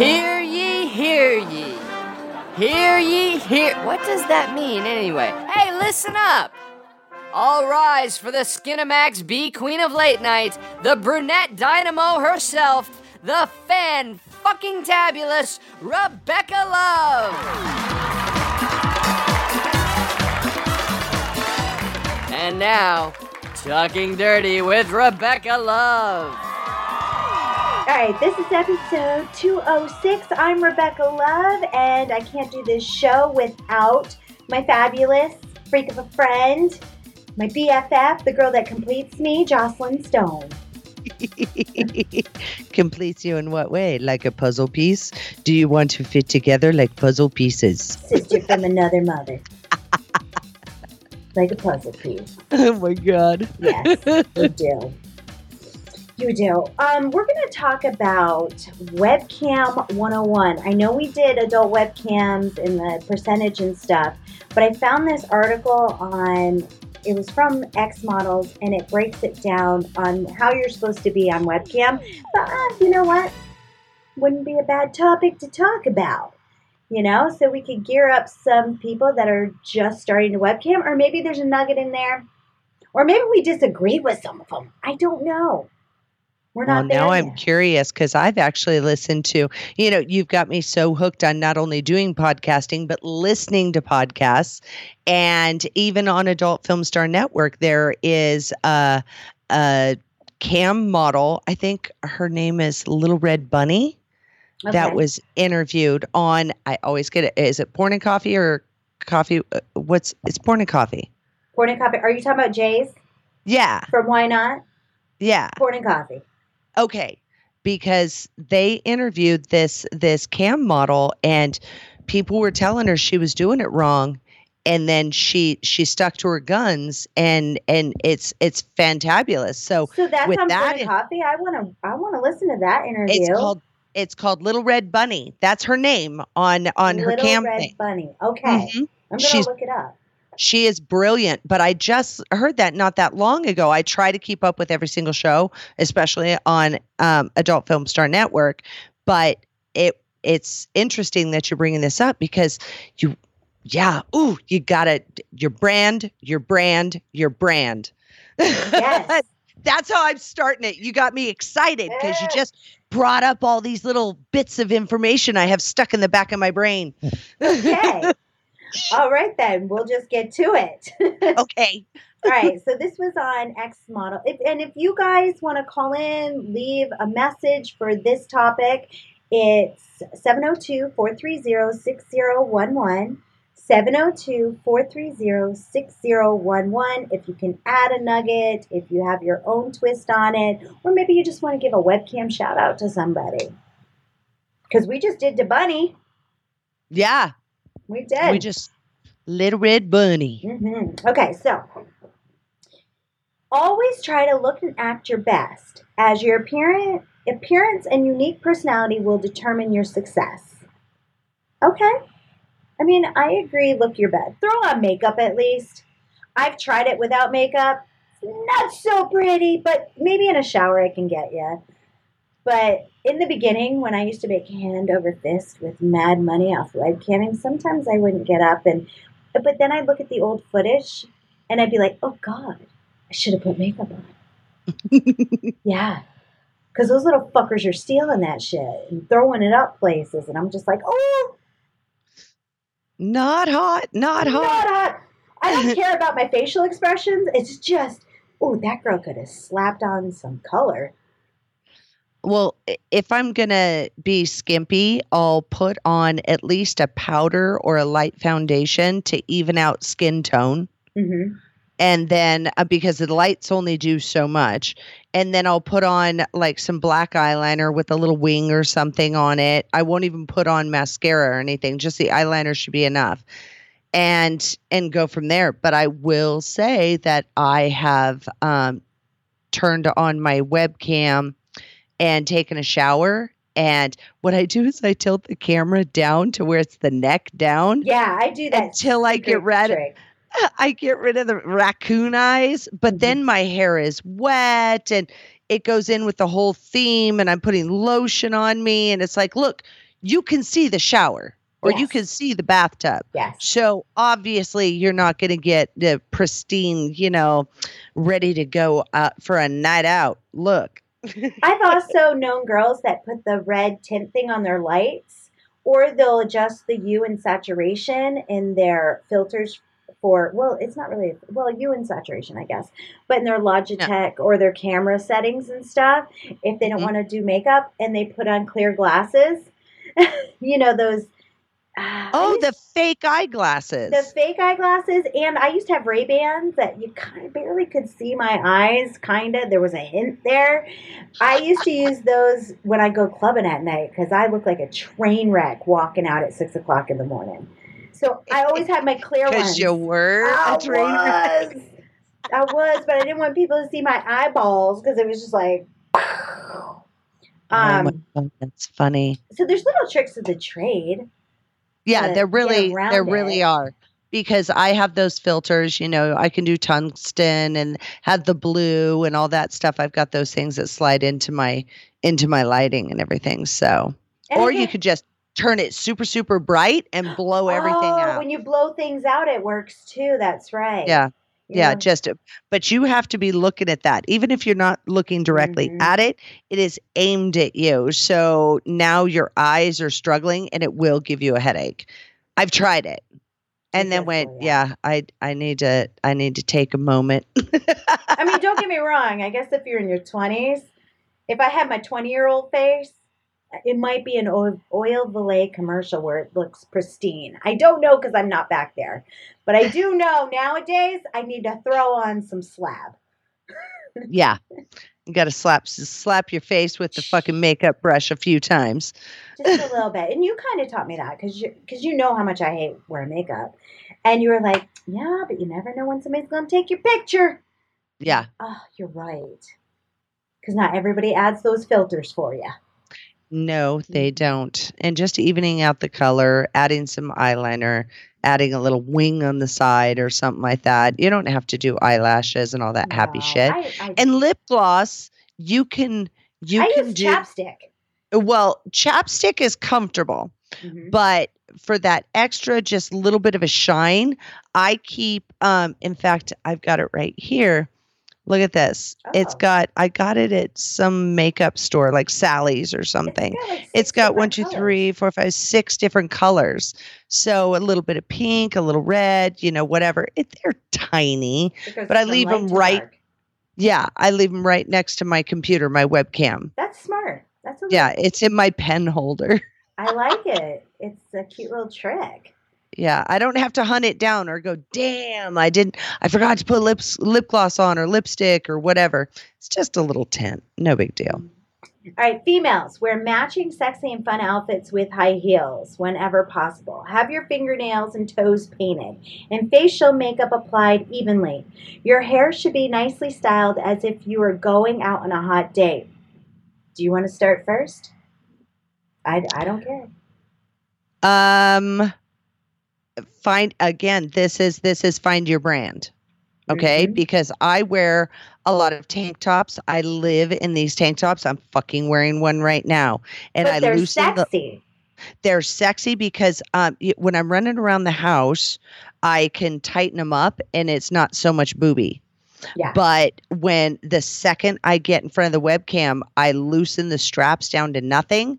Hear ye, hear ye. Hear ye, hear. What does that mean anyway? Hey, listen up. All rise for the Skinamax B Queen of Late Night, the brunette dynamo herself, the fan fucking tabulous Rebecca Love. And now, Talking Dirty with Rebecca Love. All right, this is episode 206. I'm Rebecca Love, and I can't do this show without my fabulous freak of a friend, my BFF, the girl that completes me, Joclyn Stone. Completes you in what way? Like a puzzle piece? Do you want to fit together like puzzle pieces? Sister from another mother. like a puzzle piece. Oh my god. Yes, you do. You do. Um, we're going to talk about webcam 101. I know we did adult webcams and the percentage and stuff, but I found this article on it was from X Models and it breaks it down on how you're supposed to be on webcam. But uh, you know what? Wouldn't be a bad topic to talk about. You know, so we could gear up some people that are just starting to webcam, or maybe there's a nugget in there, or maybe we disagree with some of them. I don't know. We're Well, not there now I'm curious because I've actually listened to, you know, you've got me so hooked on not only doing podcasting, but listening to podcasts. And even on Adult Film Star Network, there is a, a cam model. I think her name is Little Red Bunny. that was interviewed on I always get it is it porn and coffee or coffee uh, what's it's porn and coffee Porn and coffee. Are you talking about Jay's yeah from Why Not? yeah Porn and coffee. Okay because they interviewed this this cam model and people were telling her she was doing it wrong and then she she stuck to her guns and and it's it's fantabulous so So that's with on that in-. I want to. I want to listen to that interview. it's called it's called little red bunny that's her name on on her Little cam Red thing Bunny. Okay, Mhm. I'm gonna She's- look it up. She is brilliant, but I just heard that not that long ago. I try to keep up with every single show, especially on um, Adult Film Star Network. But it it's interesting that you're bringing this up because you, yeah, ooh, you got to your brand, your brand, your brand. Yes. That's how I'm starting it. You got me excited because you just brought up all these little bits of information I have stuck in the back of my brain. Okay. All right then, we'll just get to it. okay. All right, so this was on X model. If, and if you guys want to call in, leave a message for this topic, it's 702 430 6011. 702 430 6011. If you can add a nugget, if you have your own twist on it, or maybe you just want to give a webcam shout out to somebody. Because we just did to Bunny. Yeah. We did. We just little red bunny. hmm Okay, so always try to look and act your best, as your appearance, appearance and unique personality will determine your success. Okay, I mean, I agree. Look your best. Throw on makeup at least. I've tried it without makeup. Not so pretty, but maybe in a shower I can get you. But in the beginning, when I used to make hand over fist with mad money off webcamming, sometimes I wouldn't get up and but then I'd look at the old footage and I'd be like, oh God, I should have put makeup on. yeah. Because those little fuckers are stealing that shit and throwing it up places. And I'm just like, oh, Not hot, not hot. not hot. I don't care about my facial expressions. It's just, oh, that girl could have slapped on some color. Well, if I'm going to be skimpy, I'll put on at least a powder or a light foundation to even out skin tone. Mm-hmm. And then uh, because the lights only do so much. And then I'll put on like some black eyeliner with a little wing or something on it. I won't even put on mascara or anything. Just the eyeliner should be enough. And and go from there. But I will say that I have um, turned on my webcam and taken a shower. And what I do is I tilt the camera down to where it's the neck down. Yeah, I do that. Until I get trick. I get rid of the raccoon eyes, but Mhm. then my hair is wet and it goes in with the whole theme and I'm putting lotion on me and it's like, look, you can see the shower or you can see the bathtub. Yes. So obviously you're not going to get the pristine, you know, ready to go uh, for a night out look. I've also known girls that put the red tint thing on their lights, or they'll adjust the hue and saturation in their filters for, well, it's not really, well, hue and saturation, I guess, but in their Logitech or their camera settings and stuff, if they don't Mhm. want to do makeup and they put on clear glasses, you know, those. Uh, Oh, used- the fake eyeglasses. the fake eyeglasses, and I used to have Ray Bans that you kind of barely could see my eyes. Kind of, there was a hint there. I used to use those when I go clubbing at night because I look like a train wreck walking out at six o'clock in the morning. So I always had my clear ones. Because you were I a train wreck. I was, but I didn't want people to see my eyeballs because it was just like. oh Um, God, that's funny. so there's little tricks of the trade. Yeah, there really, there really it. are. Because I have those filters, you know, I can do tungsten and have the blue and all that stuff. I've got those things that slide into my into my lighting and everything. So, And or you could just turn it super super bright and blow everything oh, out. When you blow things out, it works too. That's right. Yeah. Yeah, Yeah. just but you have to be looking at that. Even if you're not looking directly Mhm. at it, it is aimed at you. So now your eyes are struggling and it will give you a headache. I've tried it. And then went, yeah, I I need to I need to take a moment. I mean, don't get me wrong. I guess if you're in your 20s, if I had my 20 year old face, it might be an oil, oil Valet commercial where it looks pristine. I don't know because I'm not back there. But I do know nowadays I need to throw on some slab. yeah. You got to slap slap your face with the fucking makeup brush a few times. Just a little bit. And you kind of taught me that because you, cause you know how much I hate wearing makeup. And you were like, yeah, but you never know when somebody's going to take your picture. Yeah. Oh, you're right. Because not everybody adds those filters for you. No, they Mhm. don't. And just evening out the color, adding some eyeliner, adding a little wing on the side or something like that. You don't have to do eyelashes and all that happy shit. I, I, and lip gloss, you can you I can use do chapstick. well, chapstick is comfortable, Mhm. but for that extra just little bit of a shine, I keep um in fact, I've got it right here. Look at this. It's oh. got I got it at some makeup store like Sally's or something. It's got, like, It's got one, two, colors. three, four, five, six different colors. So a little bit of pink, a little red, you know, whatever. It, they're tiny. But I leave them right- dark. Yeah, I leave them right next to my computer, my webcam. That's smart. That's Yeah, it's in my pen holder. I like it. It's a cute little trick. Yeah, I don't have to hunt it down or go, damn, I didn't, I forgot to put lips, lip gloss on or lipstick or whatever. It's just a little tint. No big deal. All right, females, wear matching sexy and fun outfits with high heels whenever possible. Have your fingernails and toes painted and facial makeup applied evenly. Your hair should be nicely styled as if you were going out on a hot date. Do you want to start first? I, I don't care. Um, find again. This is this is find your brand, okay? Mhm. Because I wear a lot of tank tops. I live in these tank tops. I'm fucking wearing one right now, and but I they're loosen the. sexy. They're sexy because um, when I'm running around the house, I can tighten them up, and it's not so much booby. Yeah. But when the second I get in front of the webcam, I loosen the straps down to nothing.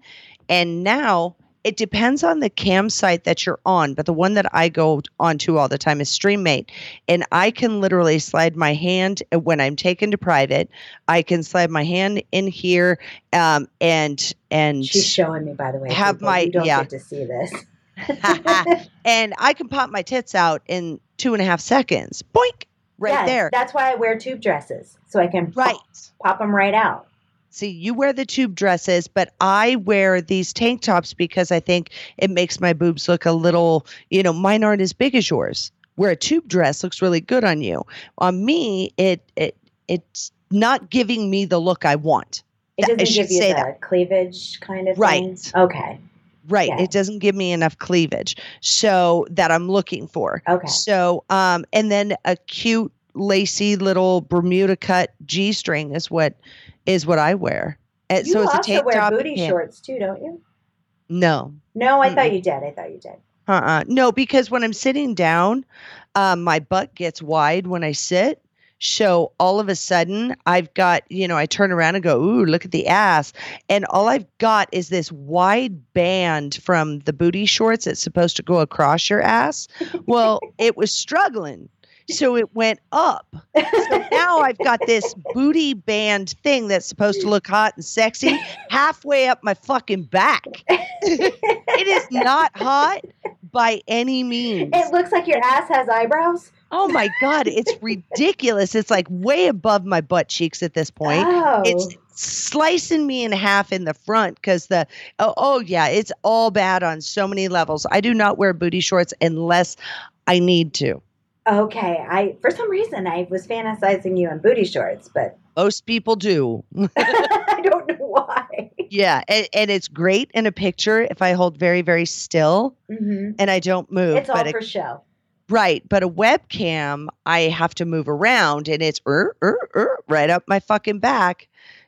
And now it depends on the cam site that you're on, but the one that I go onto all the time is Streamate. And I can literally slide my hand uh, when I'm taken to private, I can slide my hand in here um, and and She's showing me, by the way. have people. my- You don't yeah. get to see this. and I can pop my tits out in two and a half seconds. Boink. Right Yes, there. That's why I wear tube dresses so I can Right. pop them right out. See, you wear the tube dresses, but I wear these tank tops because I think it makes my boobs look a little, you know, mine aren't as big as yours. Where a tube dress looks really good on you. On me, it it it's not giving me the look I want. It doesn't should give you say the that. cleavage kind of Right. thing. Okay. Right. Yeah. It doesn't give me enough cleavage. So that I'm looking for. Okay. So um and then a cute lacy little Bermuda cut G string is what is what I wear. And You so it's a also tank wear top. booty shorts too, don't you? No. No, I Mm-mm. thought you did. I thought you did. Uh-uh. No, because when I'm sitting down, um, my butt gets wide when I sit. So all of a sudden, I've got, you know, I turn around and go, ooh, look at the ass. And all I've got is this wide band from the booty shorts that's supposed to go across your ass. Well, it was struggling. So it went up. So now I've got this booty band thing that's supposed to look hot and sexy halfway up my fucking back. it is not hot by any means. It looks like your ass has eyebrows. Oh my god, it's ridiculous. It's like way above my butt cheeks at this point. Oh. It's slicing me in half in the front because the oh, oh yeah, it's all bad on so many levels. I do not wear booty shorts unless I need to. Okay. I for some reason I was fantasizing you in booty shorts, but Most people do. I don't know why. Yeah, and, and it's great in a picture if I hold very, very still hmm and I don't move. It's all but a- for show. right, but a webcam, I have to move around and it's er, er, er, right up my fucking back.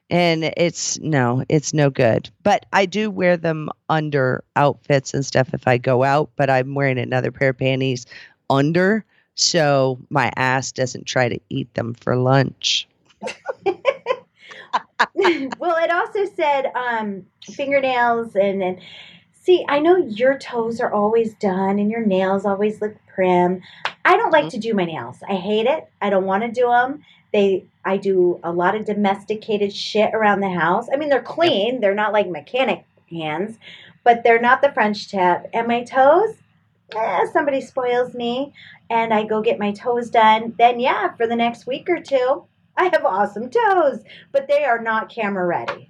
And it's no, it's no good. But I do wear them under outfits and stuff if I go out, but I'm wearing another pair of panties under so my ass doesn't try to eat them for lunch. well, it also said um, fingernails and, and see, I know your toes are always done and your nails always look prim. I don't like to do my nails. I hate it. I don't want to do them. They, I do a lot of domesticated shit around the house. I mean, they're clean. They're not like mechanic hands, but they're not the French tip. And my toes, eh, somebody spoils me, and I go get my toes done. Then yeah, for the next week or two, I have awesome toes, but they are not camera ready.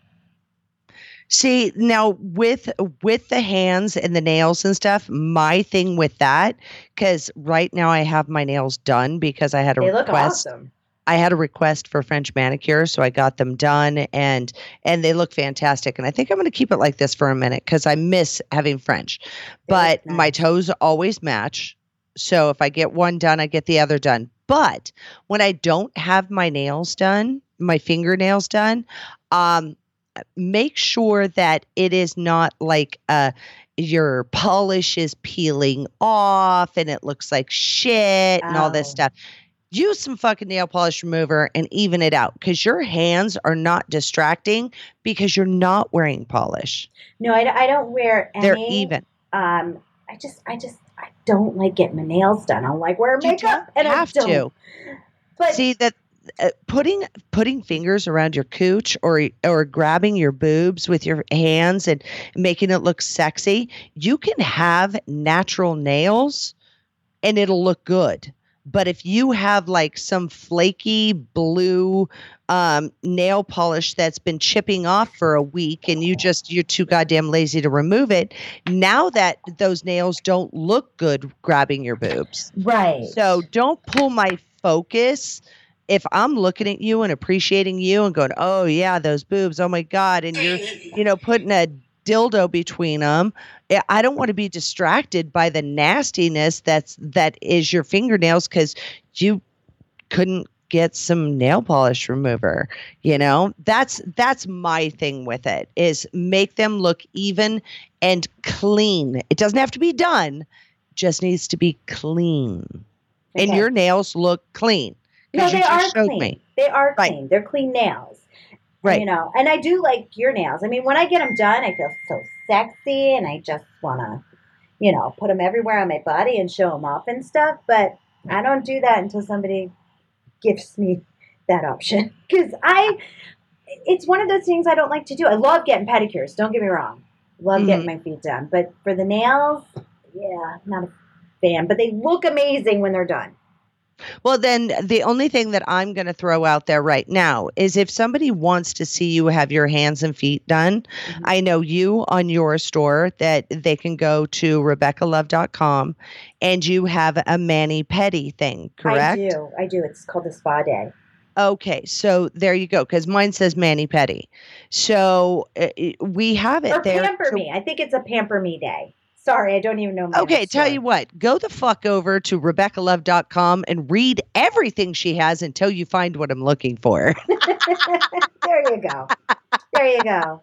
See now with with the hands and the nails and stuff, my thing with that, because right now I have my nails done because I had a They look request. awesome. I had a request for French manicure, so I got them done and and they look fantastic. And I think I'm going to keep it like this for a minute because I miss having French. But look my toes always match, so if I get one done, I get the other done. But when I don't have my nails done, my fingernails done, um, make sure that it is not like uh your polish is peeling off and it looks like shit and all this Oh. stuff use some fucking nail polish remover and even it out because your hands are not distracting because you're not wearing polish. No, I, I don't wear any. They're even. Um, I just, I just, I don't like getting my nails done. I don't like wear makeup, and have I don't. to. But See that uh, putting putting fingers around your cooch or or grabbing your boobs with your hands and making it look sexy, you can have natural nails and it'll look good. But if you have like some flaky blue um, nail polish that's been chipping off for a week and you just you're too goddamn lazy to remove it, now that those nails don't look good grabbing your boobs. right. So don't pull my focus if I'm looking at you and appreciating you and going, "Oh yeah, those boobs. Oh my god." And you're, you know, putting a dildo between them. I don't want to be distracted by the nastiness that's that is your fingernails cuz you couldn't get some nail polish remover you know that's that's my thing with it is make them look even and clean it doesn't have to be done just needs to be clean and your nails look clean. no, they are just showed clean. me. They are clean. They're clean nails. Right. You know, and I do like your nails. I mean, when I get them done, I feel so sexy, and I just want to, you know, put them everywhere on my body and show them off and stuff. But I don't do that until somebody gives me that option because I. It's one of those things I don't like to do. I love getting pedicures. Don't get me wrong. Love Mm-hmm. getting my feet done, but for the nails, yeah, not a fan. But they look amazing when they're done. Well, then the only thing that I'm going to throw out there right now is if somebody wants to see you have your hands and feet done, Mhm. I know you on your store that they can go to RebeccaLove.com and you have a mani pedi thing, correct? I do. I do. It's called the spa day. Okay, so there you go, because mine says mani pedi. So uh, we have it or there. pamper to- me. I think it's a pamper me day. Sorry, I don't even know. My Okay, tell store. you what, go the fuck over to RebeccaLove.com and read everything she has until you find what I'm looking for. there you go. There you go.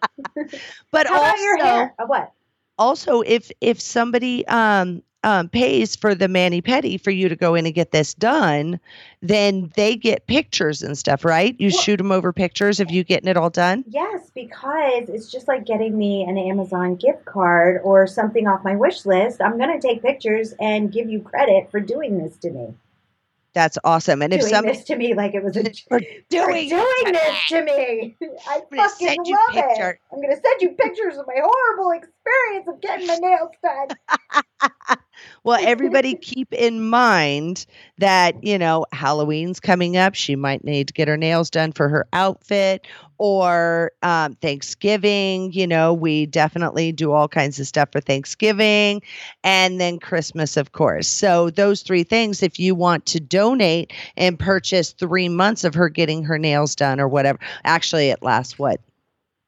But How also, about your hair? Uh, what? also if if somebody um um, pays for the mani pedi for you to go in and get this done, then they get pictures and stuff, right? You Well- shoot them over pictures of you getting it all done. Yes, because it's just like getting me an Amazon gift card or something off my wish list. I'm going to take pictures and give you credit for doing this to me. That's awesome. And if doing somebody this to me like it was a for for doing, doing this to me. I fucking send you love picture. it. I'm gonna send you pictures of my horrible experience of getting my nails done. Well, everybody keep in mind that, you know, Halloween's coming up. She might need to get her nails done for her outfit or um, Thanksgiving. You know, we definitely do all kinds of stuff for Thanksgiving and then Christmas, of course. So, those three things, if you want to donate and purchase three months of her getting her nails done or whatever, actually, it lasts what?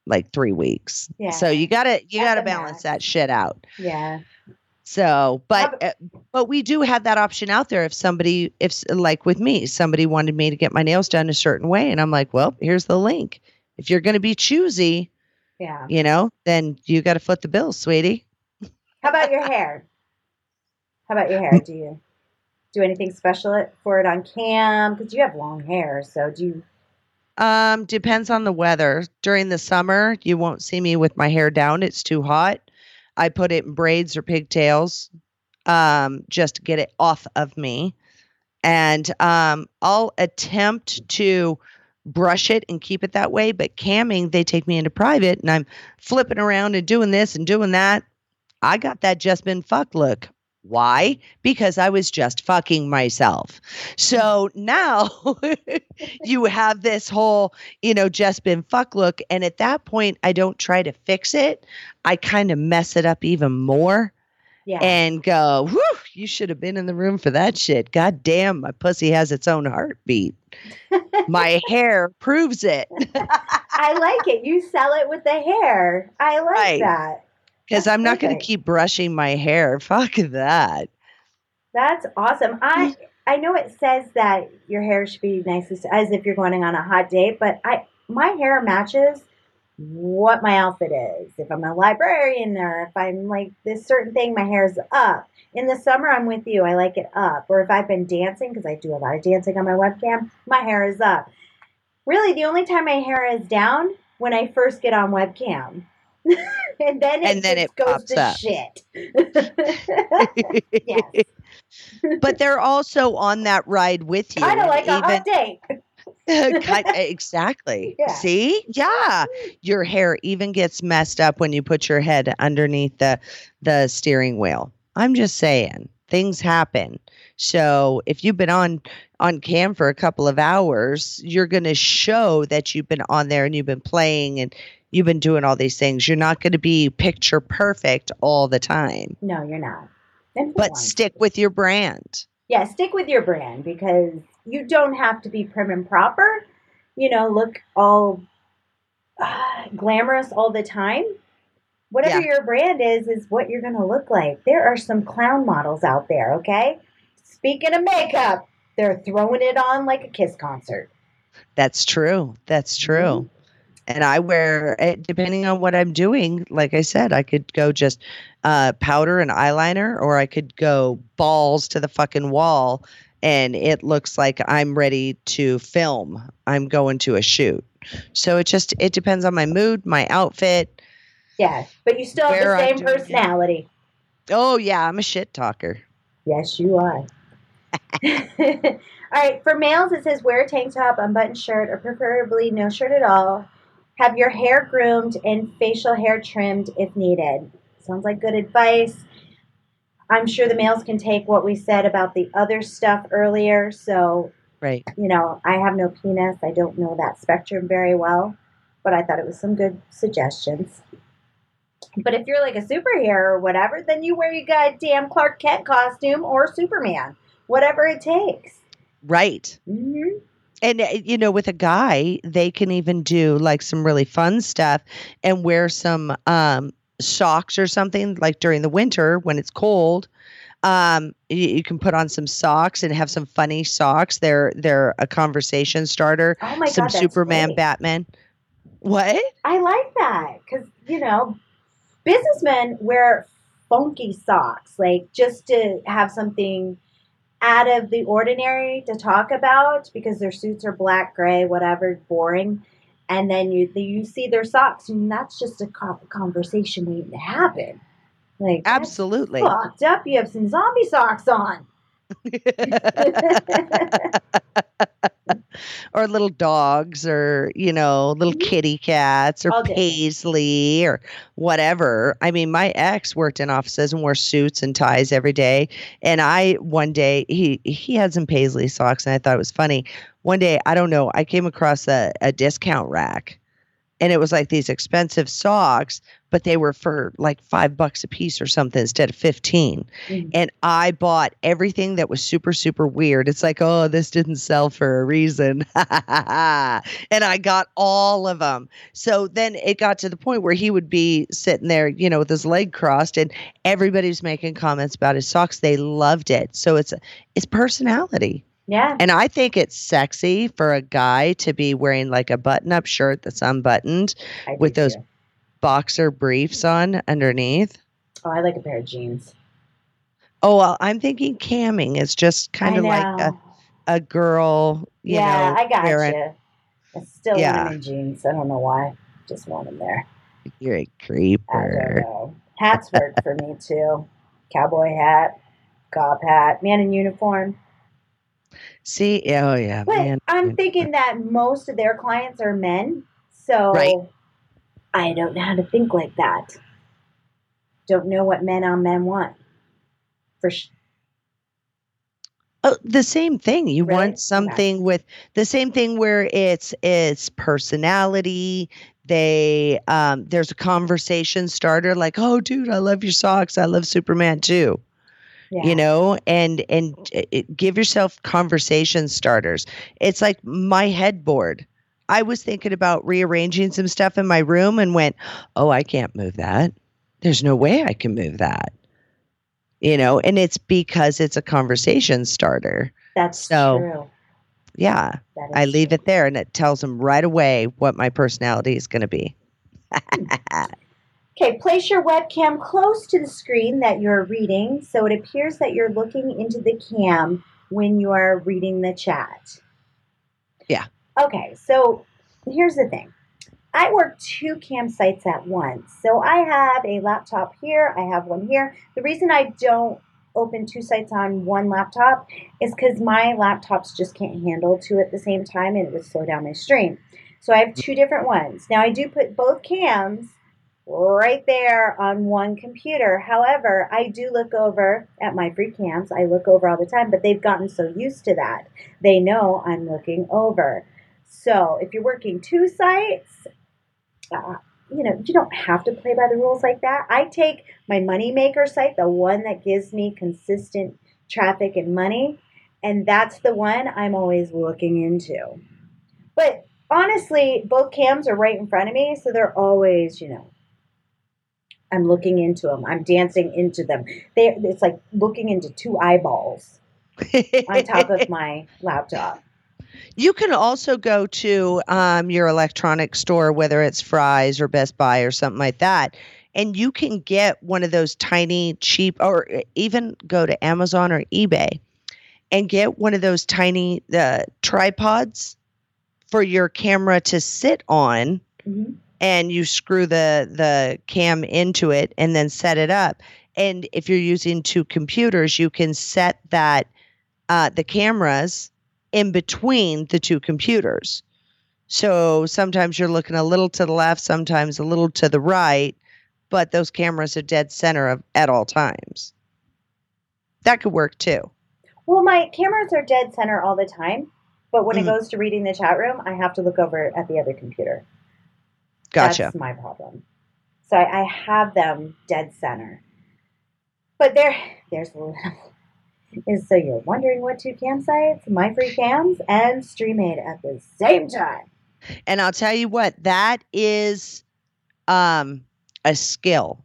Like three weeks. Yeah. So you gotta you At gotta balance that shit out. Yeah. So, but uh, but we do have that option out there. If somebody, if like with me, somebody wanted me to get my nails done a certain way, and I'm like, well, here's the link. If you're going to be choosy, Yeah. you know, then you got to foot the bill, sweetie. How about your hair? How about your hair? Do you do anything special for it on cam? Because you have long hair, so do you? Um, depends on the weather. During the summer, you won't see me with my hair down. It's too hot. I put it in braids or pigtails, um, just to get it off of me. And um, I'll attempt to brush it and keep it that way. But camming, they take me into private and I'm flipping around and doing this and doing that. I got that just been fucked look. Why? Because I was just fucking myself. So now you have this whole, you know, just been fuck look. And at that point, I don't try to fix it. I kind of mess it up even more Yeah. and go, whew, you should have been in the room for that shit. God damn, my pussy has its own heartbeat. my hair proves it I like it. You sell it with the hair. I like Right. that. Because I'm not going to keep brushing my hair. Fuck that. That's awesome. I mm. I know it says that your hair should be nice as, if you're going on a hot date, but I my hair matches what my outfit is. If I'm a librarian or if I'm like this certain thing, my hair's up. In the summer, I'm with you. I like it up. Or if I've been dancing, because I do a lot of dancing on my webcam, my hair is up. Really, the only time my hair is down when I first get on webcam. and then it, And then it goes to up. shit. yes. but they're also on that ride with you. Kind of like a hot date. Exactly. Yeah. See? Yeah. Your hair even gets messed up when you put your head underneath the the steering wheel. I'm just saying. Things happen. So if you've been on on cam for a couple of hours, you're going to show that you've been on there and you've been playing and you've been doing all these things. You're not going to be picture perfect all the time. No, you're not. But stick with your brand. Yeah, stick with your brand because you don't have to be prim and proper. You know, look all uh, glamorous all the time. Whatever Yeah. your brand is, is what you're going to look like. There are some clown models out there, okay? Speaking of makeup, they're throwing it on like a kiss concert. That's true. That's true. And I wear, eh, depending on what I'm doing, like I said, I could go just uh, powder and eyeliner, or I could go balls to the fucking wall and it looks like I'm ready to film. I'm going to a shoot. So it just, it depends on my mood, my outfit. Yeah, but you still have the same doing it. personality. Oh, yeah, I'm a shit talker. Yes, you are. all right, for males, it says wear a tank top, unbuttoned shirt, or preferably no shirt at all. Have your hair groomed and facial hair trimmed if needed. Sounds like good advice. I'm sure the males can take what we said about the other stuff earlier. So, Right. you know, I have no penis. I don't know that spectrum very well, but I thought it was some good suggestions. But if you're like a superhero or whatever, then you wear your goddamn Clark Kent costume or Superman, whatever it takes. Right. Mm-hmm. And uh, you know, with a guy, they can even do like some really fun stuff and wear some um socks or something like during the winter when it's cold. Um, you, you can put on some socks and have some funny socks. They're they're a conversation starter. Oh my some god, Superman, great. Batman. What? I like that because you know businessmen wear funky socks, like just to have something out of the ordinary to talk about because their suits are black, gray, whatever, boring. And then you you see their socks, and that's just a conversation waiting to happen. Like absolutely fucked up. You have some zombie socks on. or little dogs or you know little mm-hmm. kitty cats or paisley or whatever. I mean my ex worked in offices and wore suits and ties every day. And i one day he he had some paisley socks and i thought it was funny. One day i don't know i came across a, a discount rack and it was like these expensive socks but they were for like five bucks a piece or something instead of 15 mm-hmm. and i bought everything that was super super weird. It's like oh this didn't sell for a reason. And i got all of them so then it got to the point where he would be sitting there you know with his leg crossed and everybody's making comments about his socks. They loved it. So it's it's personality yeah. And I think it's sexy for a guy to be wearing like a button up shirt that's unbuttoned with those too. boxer briefs on underneath. Oh, I like a pair of jeans. Oh, well, I'm thinking camming is just kind of like a, a girl, you yeah, know. I got wearing, you. Still yeah. in jeans. I don't know why. Just want them there. You're a creeper. Hats work for me too. Cowboy hat, cop hat, man in uniform. See, oh yeah. But man. I'm thinking that most of their clients are men, so right. I don't know how to think like that. Don't know what men on men want. For sh- Oh, the same thing. You really? want something yeah. with the same thing where it's it's personality. They um there's a conversation starter like, "Oh, dude, I love your socks. I love Superman too." Yeah. you know and and it, give yourself conversation starters it's like my headboard i was thinking about rearranging some stuff in my room and went oh i can't move that there's no way i can move that you know and it's because it's a conversation starter that's so true. yeah i leave true. it there and it tells them right away what my personality is going to be hmm. Okay, place your webcam close to the screen that you're reading so it appears that you're looking into the cam when you are reading the chat. Yeah. Okay, so here's the thing. I work two campsites at once. So I have a laptop here, I have one here. The reason I don't open two sites on one laptop is because my laptops just can't handle two at the same time and it would slow down my stream. So I have two different ones. Now I do put both cams right there on one computer. However, I do look over at MyFreeCams. I look over all the time, but they've gotten so used to that. They know I'm looking over. So if you're working two sites, uh, you know, you don't have to play by the rules like that. I take my moneymaker site, the one that gives me consistent traffic and money, and that's the one I'm always looking into. But honestly, both cams are right in front of me, so they're always, you know, I'm looking into them. I'm dancing into them. They, it's like looking into two eyeballs on top of my laptop. You can also go to um, your electronic store, whether it's Fry's or Best Buy or something like that, and you can get one of those tiny, cheap, or even go to Amazon or eBay and get one of those tiny uh, tripods for your camera to sit on. Mm-hmm and you screw the the cam into it and then set it up. And if you're using two computers, you can set that uh, the cameras in between the two computers. So sometimes you're looking a little to the left, sometimes a little to the right, but those cameras are dead center of, at all times. That could work too. Well, my cameras are dead center all the time, but when mm-hmm. it goes to reading the chat room, I have to look over at the other computer. Gotcha. That's my problem. So I, I have them dead center. But there, there's a little. Is so you're wondering what two campsites, MyFreeCams and Streamate at the same time. And I'll tell you what, that is um a skill.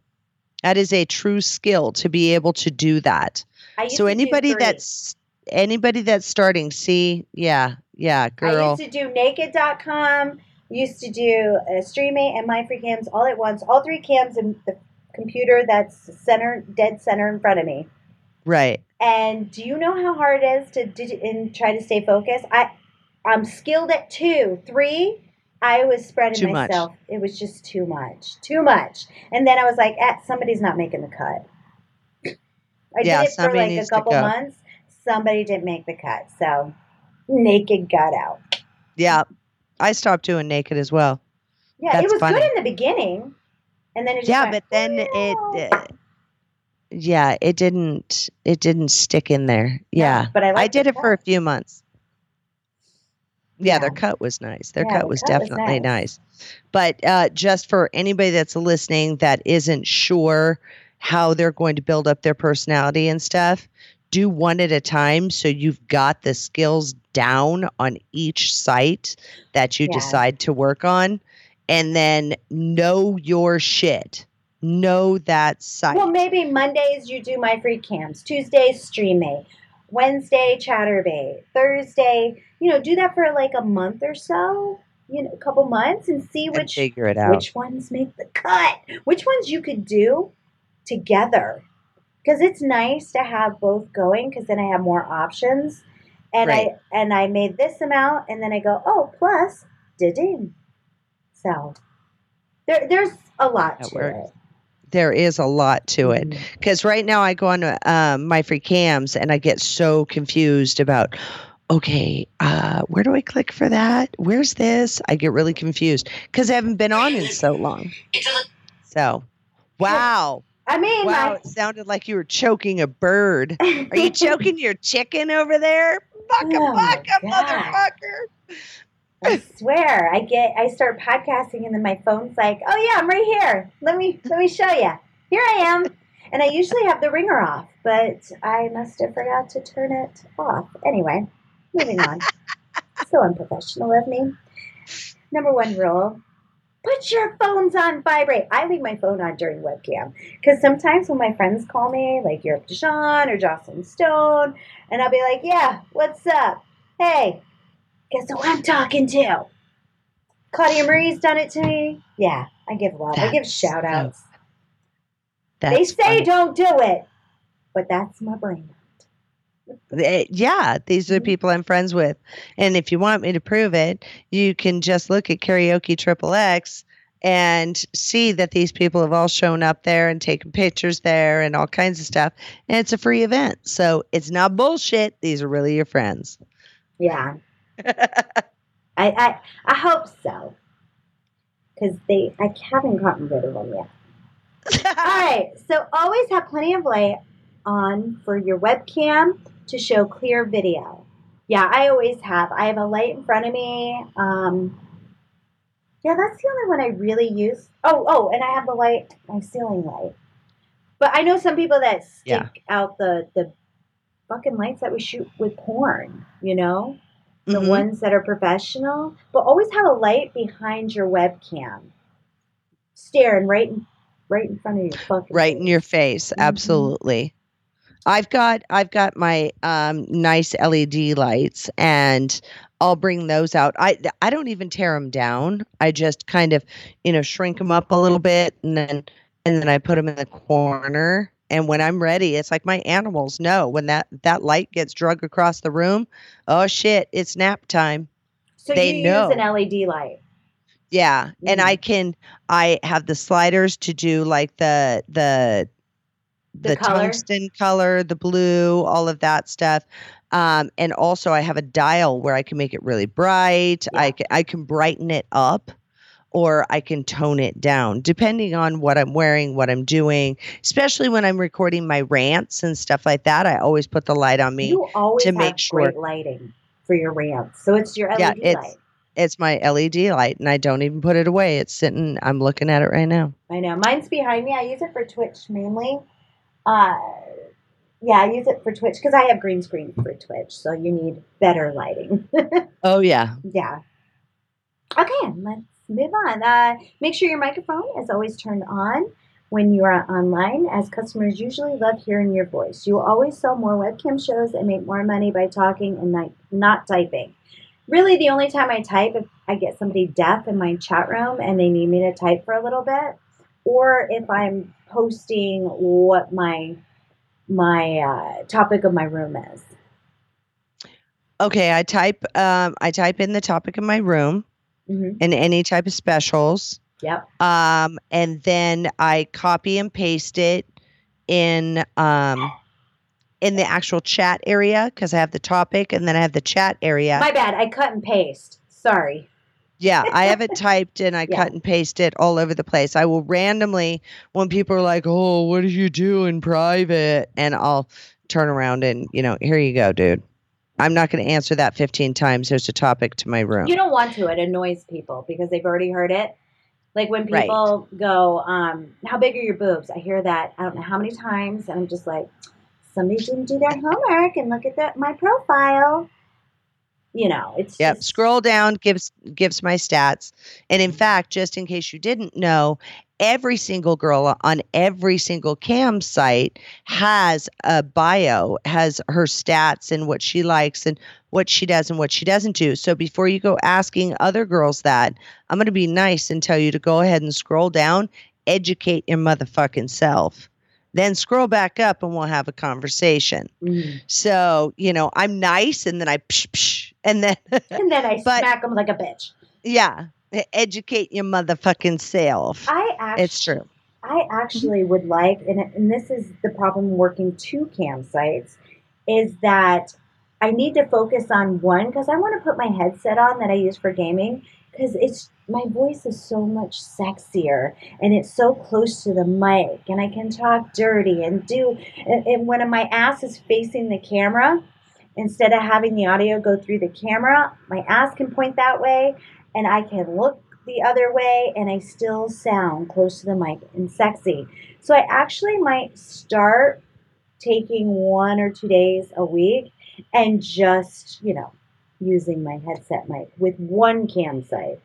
That is a true skill to be able to do that. So anybody that's anybody that's starting, see, yeah, yeah, girl. I used to do naked.com used to do a Streamate and MyFreeCams all at once, all three cams in the computer that's center, dead center in front of me. Right. And do you know how hard it is to dig- and try to stay focused? I, I'm skilled at two, three. I was spreading Too much. myself. It was just too much, too much. And then I was like, eh, somebody's not making the cut. I Yeah, did it for like a couple months. Somebody didn't make the cut, so naked got out. Yeah. I stopped doing naked as well. Yeah, That's it was funny. good in the beginning, and then it Yeah, went, but then it uh, yeah, it didn't it didn't stick in there. Yeah. but I, I did it for a few months. Yeah, their cut was nice. Their Yeah, cut was cut was definitely nice. nice. But uh, just for anybody that's listening that isn't sure how they're going to build up their personality and stuff, do one at a time so you've got the skills down on each site that you Yeah. decide to work on. And then know your shit. Know that site. Well, maybe Mondays you do MyFreeCams, Tuesdays Streamate, Wednesday Chaturbate, Thursday. You know, do that for like a month or so. You know, a couple months, and see and which figure it out. which ones make the cut, which ones you could do together. Because it's nice to have both going, because then I have more options. And Right. I and I made this amount, and then I go, oh, plus did ding. So there, there's a lot That to works. it. there is a lot to it. Because right now I go on um, MyFreeCams and I get so confused about. Okay, uh, where do I click for that? Where's this? I get really confused because I haven't been on in so long. So, wow, I mean, wow! my- It sounded like you were choking a bird. Are you choking your chicken over there? Bucka Oh my bucka, motherfucker! I swear, I get, I start podcasting, and then my phone's like, "Oh yeah, I'm right here. Let me, let me show you. Here I am." And I usually have the ringer off, but I must have forgot to turn it off. Anyway, moving on. so unprofessional of me. Number one rule: put your phones on vibrate. I leave my phone on during webcam because sometimes when my friends call me, like Europe Deshawn or Joclyn Stone, and I'll be like, "Yeah, what's up? Hey, guess who I'm talking to? Claudia Marie's done it to me. Yeah, I give love. I give shout outs. That's They say funny. don't do it, but that's my brain. Eh, yeah, these are Mhm. people I'm friends with. And if you want me to prove it, you can just look at Karaoke Triple X and see that these people have all shown up there and taken pictures there and all kinds of stuff. And it's a free event. So it's not bullshit. These are really your friends. Yeah, I I, I hope so. Because they, I haven't gotten rid of them yet. All right, so always have plenty of light on for your webcam to show clear video. Yeah, I always have. I have a light in front of me. Um, yeah, that's the only one I really use. Oh, oh, and I have the light, my ceiling light. But I know some people that stick Yeah. out the the fucking lights that we shoot with porn. You know, the Mhm. ones that are professional. But always have a light behind your webcam, staring right in right in front of your fucking right in your face Mhm. absolutely i've got i've got my um nice led lights and i'll bring those out i i don't even tear them down i just kind of you know shrink them up a little bit and then and then i put them in the corner and when i'm ready it's like my animals know when that that light gets drug across the room oh shit it's nap time So they you know. use an LED light. yeah, and Mhm. I can I have the sliders to do like the the The the, color? tungsten color, the blue, all of that stuff. Um, and also I have a dial where I can make it really bright. Yeah. I can I can brighten it up or I can tone it down depending on what I'm wearing, what I'm doing. Especially when I'm recording my rants and stuff like that, I always put the light on me. You always to have make sure- great lighting for your rants. So it's your LED Yeah, it's- light. It's my LED light and I don't even put it away. It's sitting I'm looking at it right now. I know. Mine's behind me. I use it for Twitch mainly. Uh, yeah, I use it for Twitch because I have green screen for Twitch, so you need better lighting. Oh yeah. yeah. Okay, let's move on. Uh, make sure your microphone is always turned on when you are online, as customers usually love hearing your voice. You will always sell more webcam shows and make more money by talking and not, not typing. Really, the only time I type if I get somebody deaf in my chat room and they need me to type for a little bit, or if I'm posting what my my uh, topic of my room is. Okay, I type um I type in the topic of my room hmm and any type of specials. Yep. Um and then I copy and paste it in um in the actual chat area cuz I have the topic and then I have the chat area. My bad. I cut and paste. Sorry. Yeah, I have it typed and I Yeah. cut and paste it all over the place. I will randomly, when people are like, "Oh, what do you do in private?" and I'll turn around and you know, here you go, dude. I'm not going to answer that 15 times. There's a topic to my room. You don't want to. It annoys people because they've already heard it. Like when Right. people go, um, "How big are your boobs?" I hear that I don't know how many times, and I'm just like, somebody didn't do their homework and look at that my profile. You know, it's Yep. just, Scroll down gives gives my stats. And in fact, just in case you didn't know, every single girl on every single cam site has a bio, has her stats and what she likes and what she does and what she doesn't do. So before you go asking other girls that, I'm going to be nice and tell you to go ahead and scroll down, educate your motherfucking self. Then scroll back up and we'll have a conversation. Mm. So, you know, I'm nice and then I psh, psh, and then And then I But- smack them like a bitch. yeah, educate your motherfucking self. I actually, It's true. I actually would like, and, and this is the problem working two campsites, is that I need to focus on one because I want to put my headset on that I use for gaming because it's my voice is so much sexier and it's so close to the mic and I can talk dirty and do and, when my ass is facing the camera instead of having the audio go through the camera my ass can point that way and I can look the other way and I still sound close to the mic and sexy. So I actually might start taking one or two days a week and just, you know, using my headset mic with one cam site.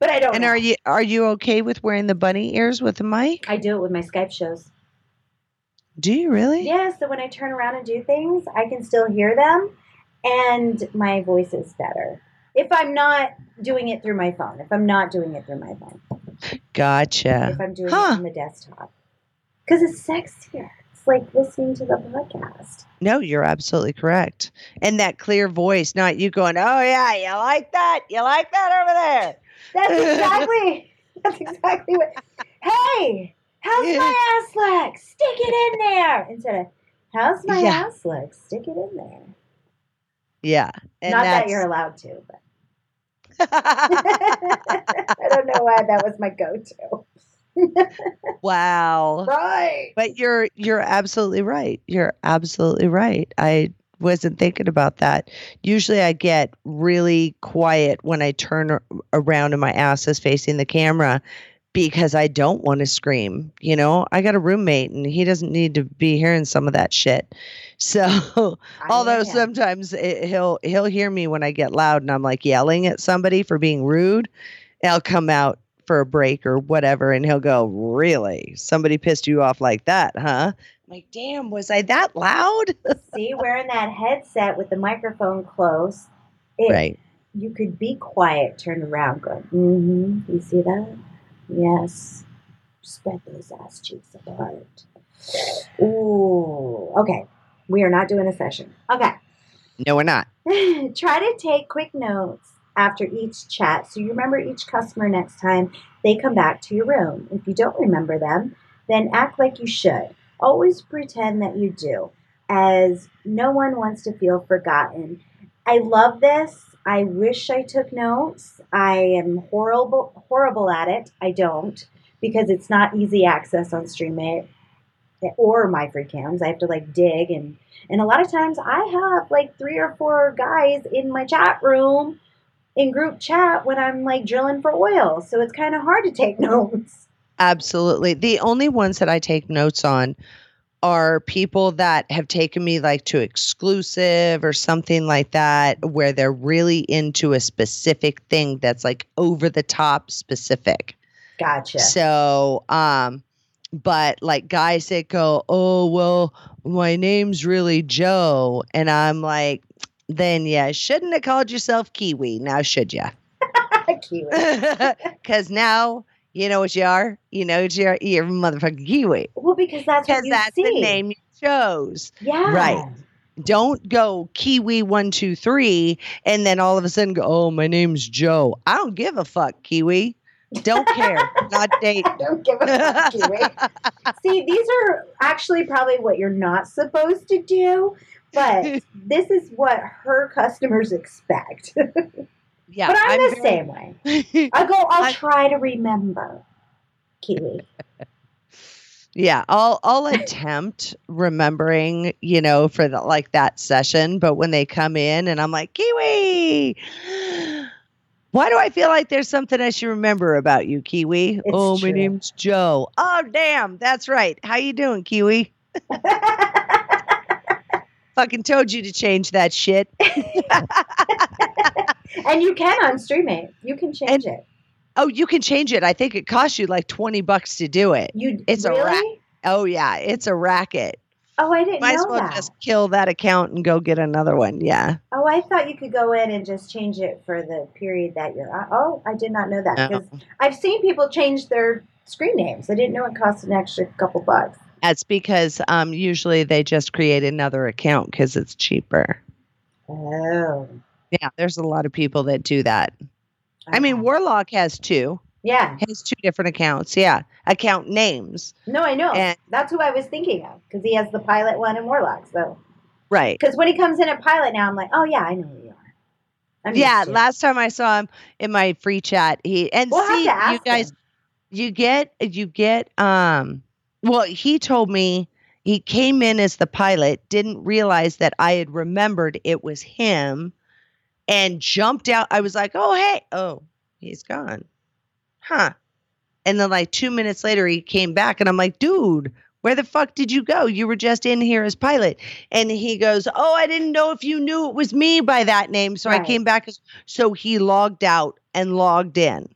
But I don't And know. are you are you okay with wearing the bunny ears with the mic? I do it with my Skype shows. Do you really? Yeah, so when I turn around and do things, I can still hear them and my voice is better. If I'm not doing it through my phone, if I'm not doing it through my phone. Gotcha. if I'm doing Huh. it on the desktop. Because it's sexier. It's like listening to the podcast. No, you're absolutely correct. And that clear voice, not you going, "Oh yeah, you like that? You like that over there?" That's exactly that's exactly what Hey, how's my ass look? Stick it in there. Instead of how's my Yeah. ass look? Stick it in there. Yeah. And Not that you're allowed to, but I don't know why that was my go-to. wow. Right. But you're you're absolutely right. You're absolutely right. I wasn't thinking about that. Usually I get really quiet when I turn around and my ass is facing the camera because I don't want to scream. You know, I got a roommate and he doesn't need to be hearing some of that shit. So, although sometimes it, he'll he'll hear me when I get loud and I'm like yelling at somebody for being rude, I'll come out for a break or whatever and he'll go, "Really? Somebody pissed you off like that, huh?" Like, "Damn, was I that loud?" See, wearing that headset with the microphone close, it, right. you could be quiet, turn around, going, mm-hmm. You see that? Yes. Spread those ass cheeks apart. Ooh. Okay. We are not doing a session. Okay. No, we're not. Try to take quick notes after each chat so you remember each customer next time they come back to your room. If you don't remember them, then act like you should. Always pretend that you do, as no one wants to feel forgotten. I love this. I wish I took notes. I am horrible horrible at it. I don't because it's not easy access on Streamate or MyFreeCams. I have to like dig and and a lot of times I have like three or four guys in my chat room in group chat when I'm like drilling for oil. So it's kind of hard to take notes. Absolutely. The only ones that I take notes on are people that have taken me like to exclusive or something like that where they're really into a specific thing that's like over the top specific. Gotcha. So, um, but like guys that go, oh, well, my name's really Joe. And I'm like, then yeah, shouldn't have called yourself Kiwi. Now, should you? Cute. Because now You know what you are? You know what you are? You're a motherfucking Kiwi. Well, because that's Because that's see. the name you chose. Yeah. Right. Don't go Kiwi one, two, three, and then all of a sudden go, oh, my name's Joe. I don't give a fuck, Kiwi. Don't care. Not date. Don't give a fuck, Kiwi. See, these are actually probably what you're not supposed to do, but this is what her customers expect. Yeah. but I'm, the very- same way. I go, I'll I- try to remember. Kiwi. Yeah, I'll I'll attempt remembering, you know, for the like that session, but when they come in and I'm like, "Kiwi, why do I feel like there's something I should remember about you, Kiwi?" oh, my name's Joe. Oh, damn, that's right. How you doing, Kiwi? Fucking told you to change that shit. And you can on Streamate. You can change it. Oh, you can change it. I think it costs you like 20 bucks to do it. You It's a really? Oh yeah, it's a racket. Oh, I didn't Might as well that. just kill that account and go get another one. Yeah. Oh, I thought you could go in and just change it for the period that you're on. Oh, I did not know that. No. Because I've seen people change their screen names. I didn't know it cost an extra couple bucks. That's because um, usually they just create another account because it's cheaper. Oh. Yeah, there's a lot of people that do that. I mean. Warlock has two, yeah. has two different accounts. Yeah, account names. No, I know. And- That's who I was thinking of because he has the pilot one and Warlock. So, Right. because when he comes in at pilot now, I'm like, oh, yeah, I know who you are. I'm Yeah, used to it. last time I saw him in my free chat, he and We'll see you guys, him. you get you get um. Well, he told me he came in as the pilot, didn't realize that I had remembered it was him, and jumped out. I was like, "Oh hey, oh he's gone, huh?" And then like two minutes later, he came back, and I'm like, "Dude." Where the fuck did you go? You were just in here as pilot. And he goes, Oh, I didn't know if you knew it was me by that name. So I came back as so he logged out and logged in.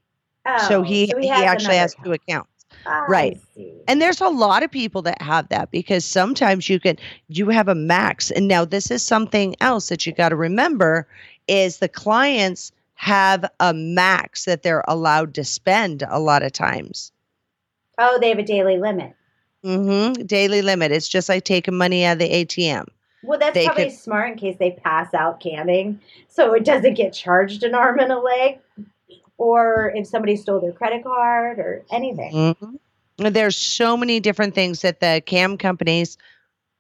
so Oh, he he, actually has account. two accounts. I right. see. And there's a lot of people that have that because sometimes you can you have a max. And now this is something else that you got to remember is the clients have a max that they're allowed to spend a lot of times. Oh, they have a daily limit. Mm-hmm. Daily limit. It's just like taking money out of the ATM. Well, that's They probably could- smart in case they pass out camping, so it doesn't get charged an arm and a leg, or if somebody stole their credit card or anything. Mhm. There's so many different things that the cam companies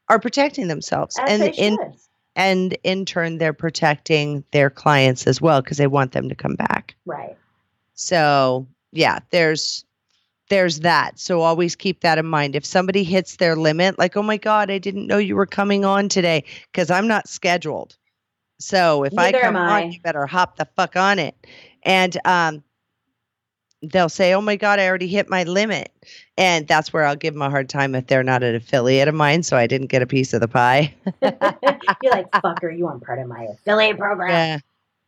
are protecting themselves, As and in. And in turn, they're protecting their clients as well because they want them to come back. Right. So yeah, there's there's that. So always keep that in mind. If somebody hits their limit, like oh my god, I didn't know you were coming on today because I'm not scheduled. So if Neither I come I. on, you better hop the fuck on it. And um, they'll say, "Oh my god, I already hit my limit," and that's where I'll give them a hard time if they're not an affiliate of mine, so I didn't get a piece of the pie. You're like, fucker, you aren't part of my affiliate program. Yeah.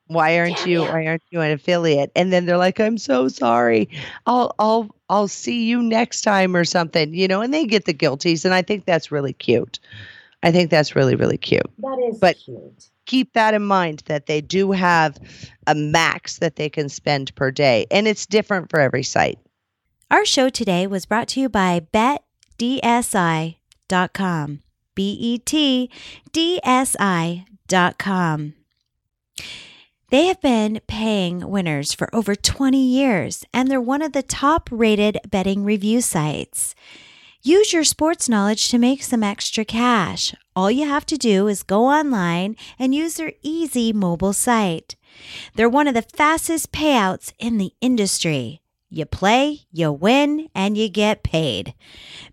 Why aren't Damn you ya. why aren't you an affiliate? And then they're like, I'm so sorry. I'll I'll I'll see you next time or something, you know, and they get the guilties. And I think that's really cute. I think that's really, really cute. That is But- cute. Keep that in mind that they do have a max that they can spend per day. And it's different for every site. Our show today was brought to you by betdsi.com. B E T D S I.com. They have been paying winners for over 20 years, and they're one of the top rated betting review sites. Use your sports knowledge to make some extra cash. All you have to do is go online and use their easy mobile site. They're one of the fastest payouts in the industry. You play, you win, and you get paid.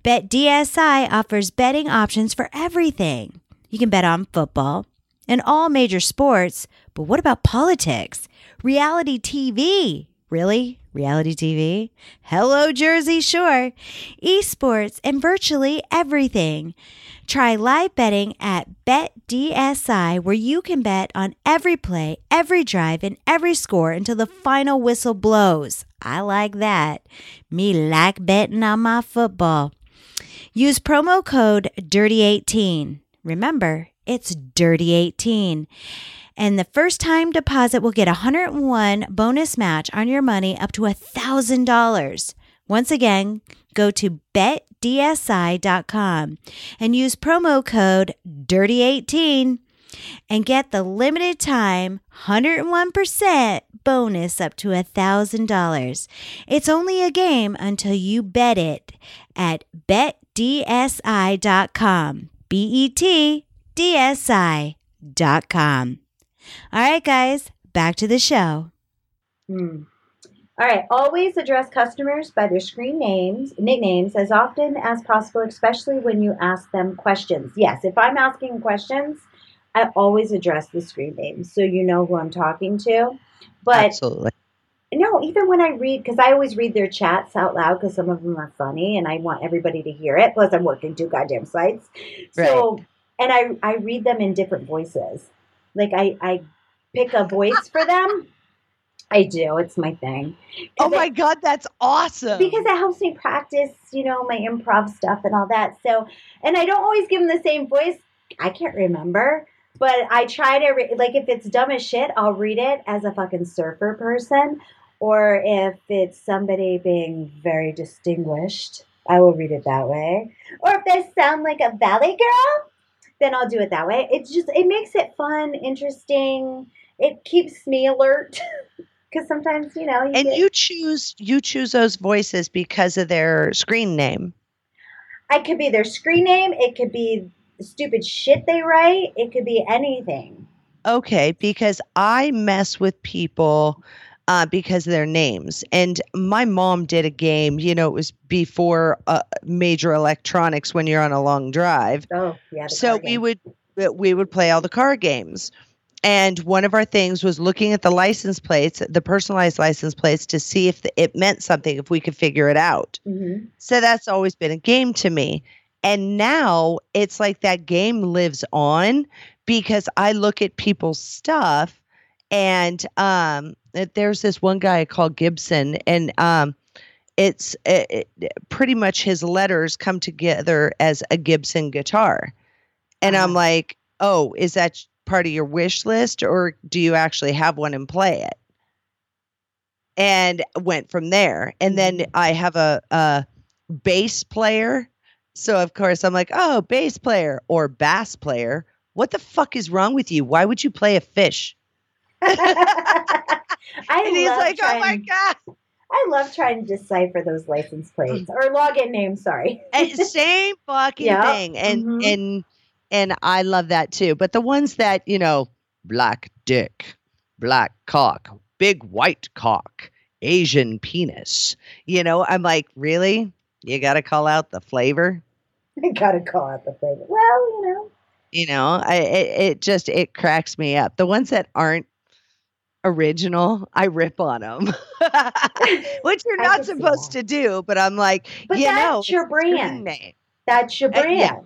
BetDSI offers betting options for everything. You can bet on football and all major sports, but what about politics? Reality TV? Really? Reality TV? Hello, Jersey Shore. Esports and virtually everything. Try live betting at BetDSI, where you can bet on every play, every drive, and every score until the final whistle blows. I like that. Me like betting on my football. Use promo code DIRTY18. Remember, it's DIRTY18. And the first time deposit will get a 101 bonus match on your money up to $1,000. Once again, go to betdsi.com and use promo code DIRTY18 and get the limited time 101% bonus up to $1,000. It's only a game until you bet it at betdsi.com. B E T D S I.com. All right, guys, back to the show. Hmm. All right. Always address customers by their screen names, nicknames, as often as possible, especially when you ask them questions. Yes, if I'm asking questions, I always address the screen names so you know who I'm talking to. But Absolutely. no, even when I read, because I always read their chats out loud because some of them are funny and I want everybody to hear it. Plus, I'm working two goddamn sites. Right. So, and I, I read them in different voices. Like, I, I pick a voice for them. I do. It's my thing. Oh it- my God, that's awesome. because it helps me practice, you know, my improv stuff and all that. So, and I don't always give them the same voice. I can't remember, but I try to re- like if it's dumb as shit, I'll read it as a fucking surfer person, or if it's somebody being very distinguished, I will read it that way. Or if they sound like a valley girl, then I'll do it that way. It's just it makes it fun, interesting. It keeps me alert. Because sometimes, you know, you and get- you choose you choose those voices because of their screen name. I could be their screen name. It could be stupid shit they write. It could be anything. Okay, because I mess with people uh, because of their names. And my mom did a game, you know, it was before uh, major electronics when you're on a long drive. Oh, yeah. So we game. would uh, we would play all the car games. And one of our things was looking at the license plates, the personalized license plates, to see if the, it meant something, if we could figure it out. Mhm. So that's always been a game to me. And now it's like that game lives on because I look at people's stuff and um there's this one guy called Gibson and um it's it, it- pretty much his letters come together as a Gibson guitar. And I'm Uh-huh. like, "Oh, is that part of your wish list or do you actually have one and play it?" And went from there. And then Mhm. I have a a bass player. So of course I'm like, "Oh, bass player or bass player. What the fuck is wrong with you? Why would you play a fish?" I and he's love like, "Oh my trying, god." I love trying to decipher those license plates or login names. Sorry. And same fucking Yep. thing and Mhm. and and i love that too but the ones that you know black dick black cock big white cock asian penis you know i'm like really you gotta call out the flavor I gotta call out the flavor. Well, you know. you know i it, it just it cracks me up the ones that aren't original i rip on them which you're not supposed to do but i'm like But you know that's your it's a brand. name. That's your Uh, brand. yeah.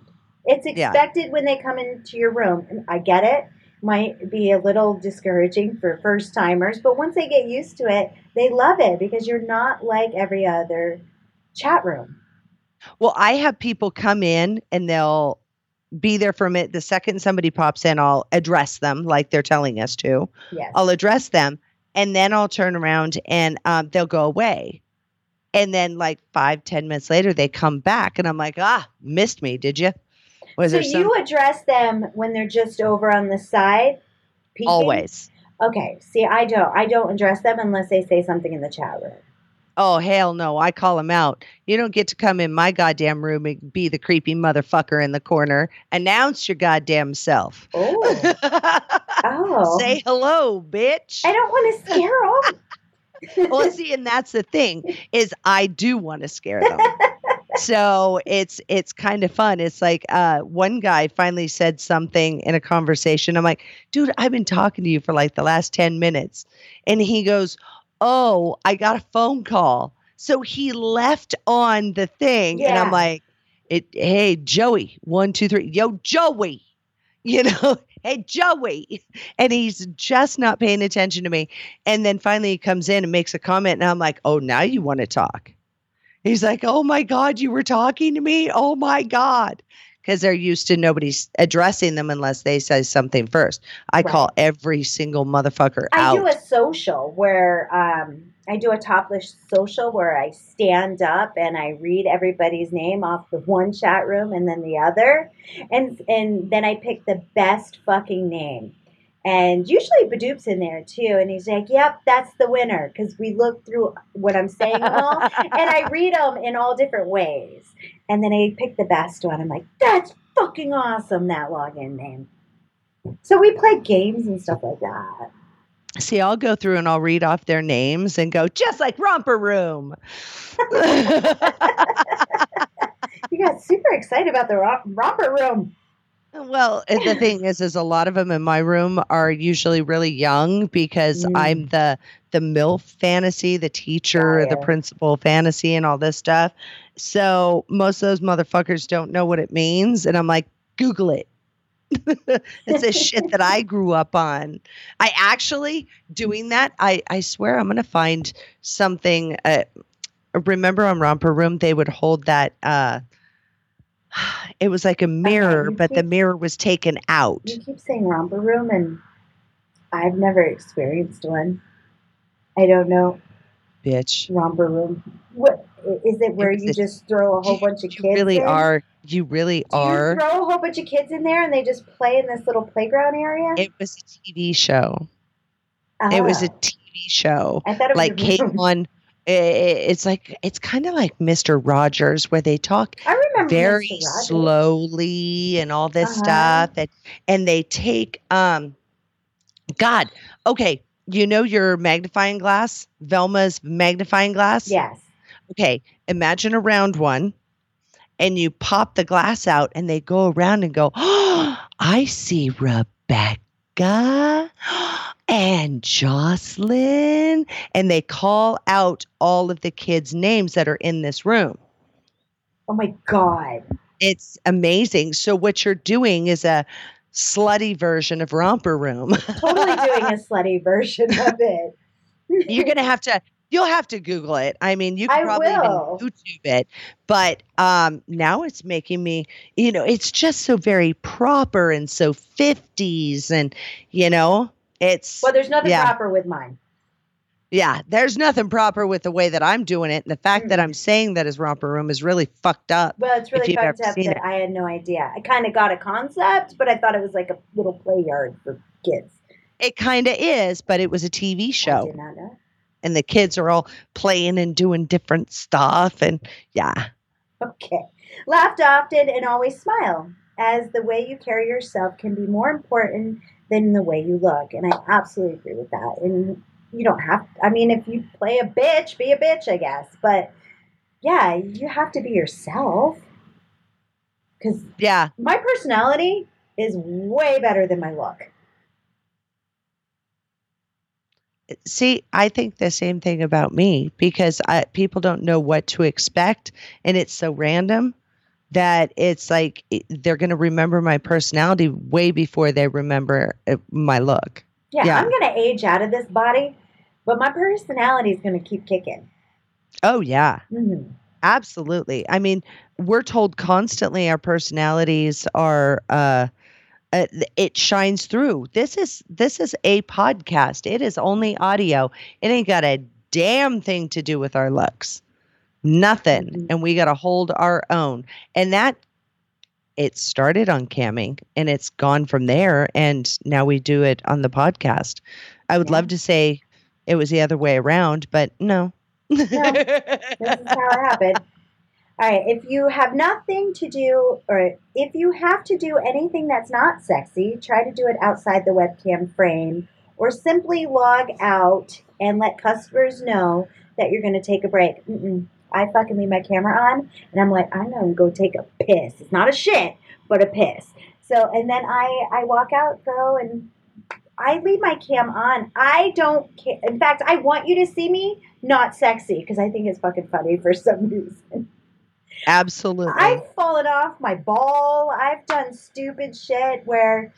It's Yeah. expected when they come into your room. And I get it. Might be a little discouraging for first timers, but once they get used to it, they love it because you're not like every other chat room. Well, I have people come in and they'll be there for a minute. The second somebody pops in, I'll address them like they're telling us to. Yes. I'll address them and then I'll turn around and um, they'll go away. And then, like five, ten minutes later, they come back and I'm like, ah, missed me, did you? Was so there some? you address them when they're just over on the side? peeking? Always. Okay. See, I don't. I don't address them unless they say something in the chat room. Oh, hell no. I call them out. You don't get to come in my goddamn room and be the creepy motherfucker in the corner. Announce your goddamn self. Oh. oh. Say hello, bitch. I don't want to scare them. well, see, and that's the thing is I do want to scare them. so it's it's kind of fun. It's like uh, one guy finally said something in a conversation. I'm like, dude, I've been talking to you for like the last ten minutes, and he goes, "Oh, I got a phone call." So he left on the thing, and I'm like, "It, hey, Joey, one, two, three, yo, Joey." You know, hey Joey, and he's just not paying attention to me. And then finally he comes in and makes a comment, and I'm like, oh, now you want to talk. He's like, oh my God, you were talking to me? Oh my God. Because they're used to nobody's addressing them unless they say something first. I call every single motherfucker I out. do a social where um, I do a topless social where I stand up and I read everybody's name off the one chat room and then the other, and and then I pick the best fucking name. And usually Badoop's in there too, and he's like, "Yep, that's the winner," because we look through what I'm saying all, and I read them in all different ways, and then I pick the best one. I'm like, "That's fucking awesome!" That login name. So we play games and stuff like that. See, I'll go through and I'll read off their names and go, just like Romper Room. You got super excited about the rom- romper room. well, the thing is, is a lot of them in my room are usually really young because Mm. I'm the the MILF fantasy, the teacher, the Got it. principal fantasy, and all this stuff. So most of those motherfuckers don't know what it means, and I'm like, Google it. it's a shit that I grew up on. I actually doing that. I I swear I'm gonna find something. Uh, remember on Romper Room they would hold that. uh It was like a mirror, you but the mirror was taken out. You keep saying romper room, and I've never experienced one. I don't know Bitch, romper room. What is it? Where you just throw a whole bunch of kids? you really in? are. You really Do you are. throw a whole bunch of kids in there, and they just play in this little playground area? It was a TV show. It was a Oh. TV show. I thought it was Like Kate came room. on. i- i- It's like it's kind of like Mr. Rogers, where they talk very slowly and all this Uh-huh. stuff and and they take um god okay you know your magnifying glass velma's magnifying glass Yes. Okay imagine a round one and you pop the glass out and they go around and go oh i see rebecca and Joclyn and they call out all of the kids names that are in this room Oh my god. it's amazing. So what you're doing is a slutty version of romper room. Totally doing a slutty version of it. you're gonna have to. You'll have to Google it. I mean, you can I probably YouTube it. But um, now it's making me. You know, it's just so very proper and so 50s, and you know, it's Well, there's nothing Yeah. proper with mine. yeah. There's nothing proper with the way that I'm doing it. And the fact that Mm. I'm saying that is romper room is really fucked up. Well, it's really fucked up that. I had no idea. I kind of got a concept, but I thought it was like a little play yard for kids. It kind of is, but it was a TV I show. did not know. And the kids are all playing and doing different stuff and yeah Okay. Laugh often and always smile, as the way you carry yourself can be more important than the way you look. And I absolutely agree with that. And you don't have, I mean, if you play a bitch, be a bitch, I guess. But yeah, you have to be yourself. Because yeah my personality is way better than my look. See i think the same thing about me because I, people don't know what to expect and it's so random that it's like they're going to remember my personality way before they remember uh, my look Yeah, Yeah. I'm going to age out of this body, but my personality is going to keep kicking. oh yeah hmm absolutely i mean we're told constantly our personalities are uh uh, it shines through. This is this is a podcast. It is only audio. It ain't got a damn thing to do with our looks. Nothing. Mhm. And we got to hold our own. And that it started on camming and it's gone from there and now we do it on the podcast. I would Yeah. love to say it was the other way around, but no. This is how it happened. All right, if you have nothing to do, or if you have to do anything that's not sexy, try to do it outside the webcam frame, or simply log out and let customers know that you're going to take a break. Mm-mm. I fucking leave my camera on, and I'm like, I'm going to go take a piss. It's not a shit, but a piss. So, and then I I walk out, go, and I leave my cam on. I don't care. In fact, I want you to see me not sexy because I think it's fucking funny for some reason. Absolutely. I've fallen off my ball. I've done stupid shit where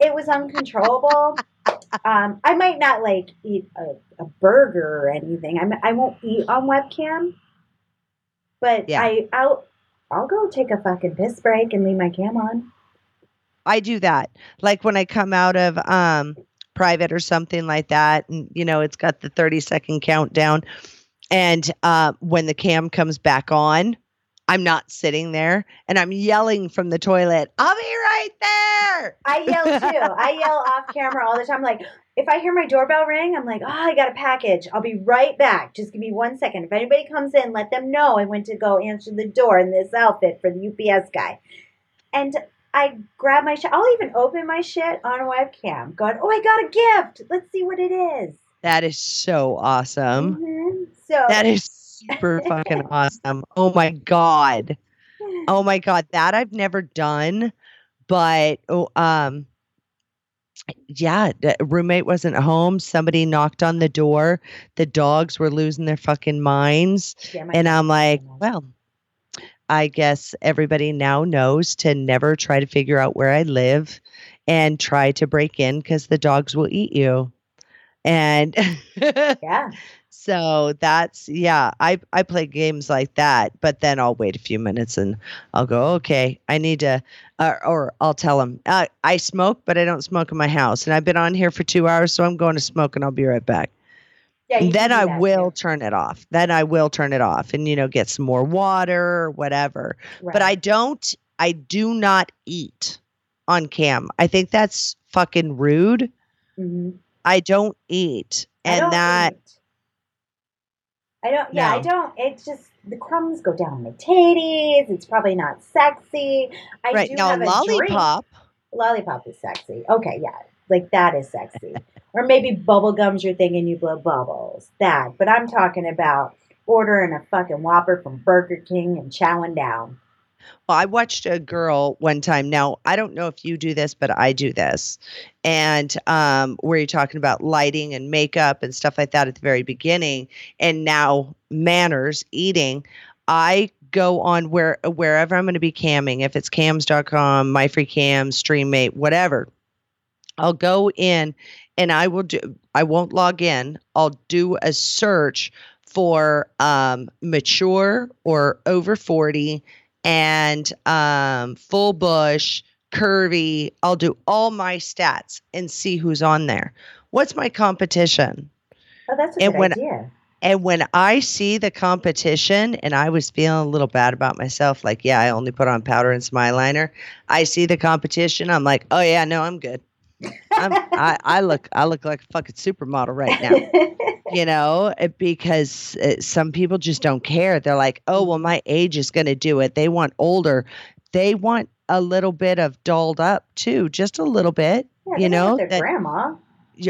it was uncontrollable. um, I might not like eat a, a burger or anything. I'm, I won't eat on webcam, but Yeah. I I'll I'll go take a fucking piss break and leave my cam on. I do that. Like when I come out of um private or something like that. And, you know, it's got the 30 second countdown. And uh, when the cam comes back on, I'm not sitting there and I'm yelling from the toilet, I'll be right there. I yell too. I yell off camera all the time. Like, if I hear my doorbell ring, I'm like, oh, I got a package. I'll be right back. Just give me one second. If anybody comes in, let them know I went to go answer the door in this outfit for the UPS guy. And I grab my shit. I'll even open my shit on a webcam, going, oh, I got a gift. Let's see what it is. That is so awesome. Mhm. So That is super fucking awesome. Oh my god. Oh my god, that I've never done, but oh, um yeah, the roommate wasn't home. Somebody knocked on the door. The dogs were losing their fucking minds. Yeah, And I'm like, well, I guess everybody now knows to never try to figure out where I live and try to break in because the dogs will eat you. And yeah, so that's yeah, I I play games like that, but then I'll wait a few minutes and I'll go, okay, I need to, uh, or I'll tell them uh, I smoke, but I don't smoke in my house, and I've been on here for two hours, so I'm going to smoke, and I'll be right back. yeah. And then I will too. turn it off. Then I will turn it off, and you know, get some more water or whatever. But I don't. I do not eat on cam. I think that's fucking rude. Mhm. I don't eat, and don't that eat. I don't. Yeah, I don't. It's just the crumbs go down my titties. It's probably not sexy. I right do now, have a drink. lollipop. Lollipop is sexy. Okay, yeah, like that is sexy. or maybe bubble gums. You're thinking you blow bubbles. That, but I'm talking about ordering a fucking Whopper from Burger King and chowing down. Well, I watched a girl one time. Now, I don't know if you do this, but I do this. And um, where you're talking about lighting and makeup and stuff like that at the very beginning, and now manners, eating. I go on where wherever I'm going to be camming, if it's cams.com, myfreecam, Streamate, whatever. I'll go in and I will do I won't log in. I'll do a search for um mature or over 40 and um, full bush, curvy. I'll do all my stats and see who's on there. What's my competition? Oh, that's a And good when- idea. And when I see the competition and I was feeling a little bad about myself, like, yeah, I only put on powder and some eyeliner. I see the competition. I'm like, oh yeah, no, I'm good. I'm, I, I look, I look like a fucking supermodel right now you know, uh, because uh, some people just don't care. They're like, oh, well, my age is going to do it. They want older. They want a little bit of dolled up too, just a little bit. Yeah, you know, their that- grandma.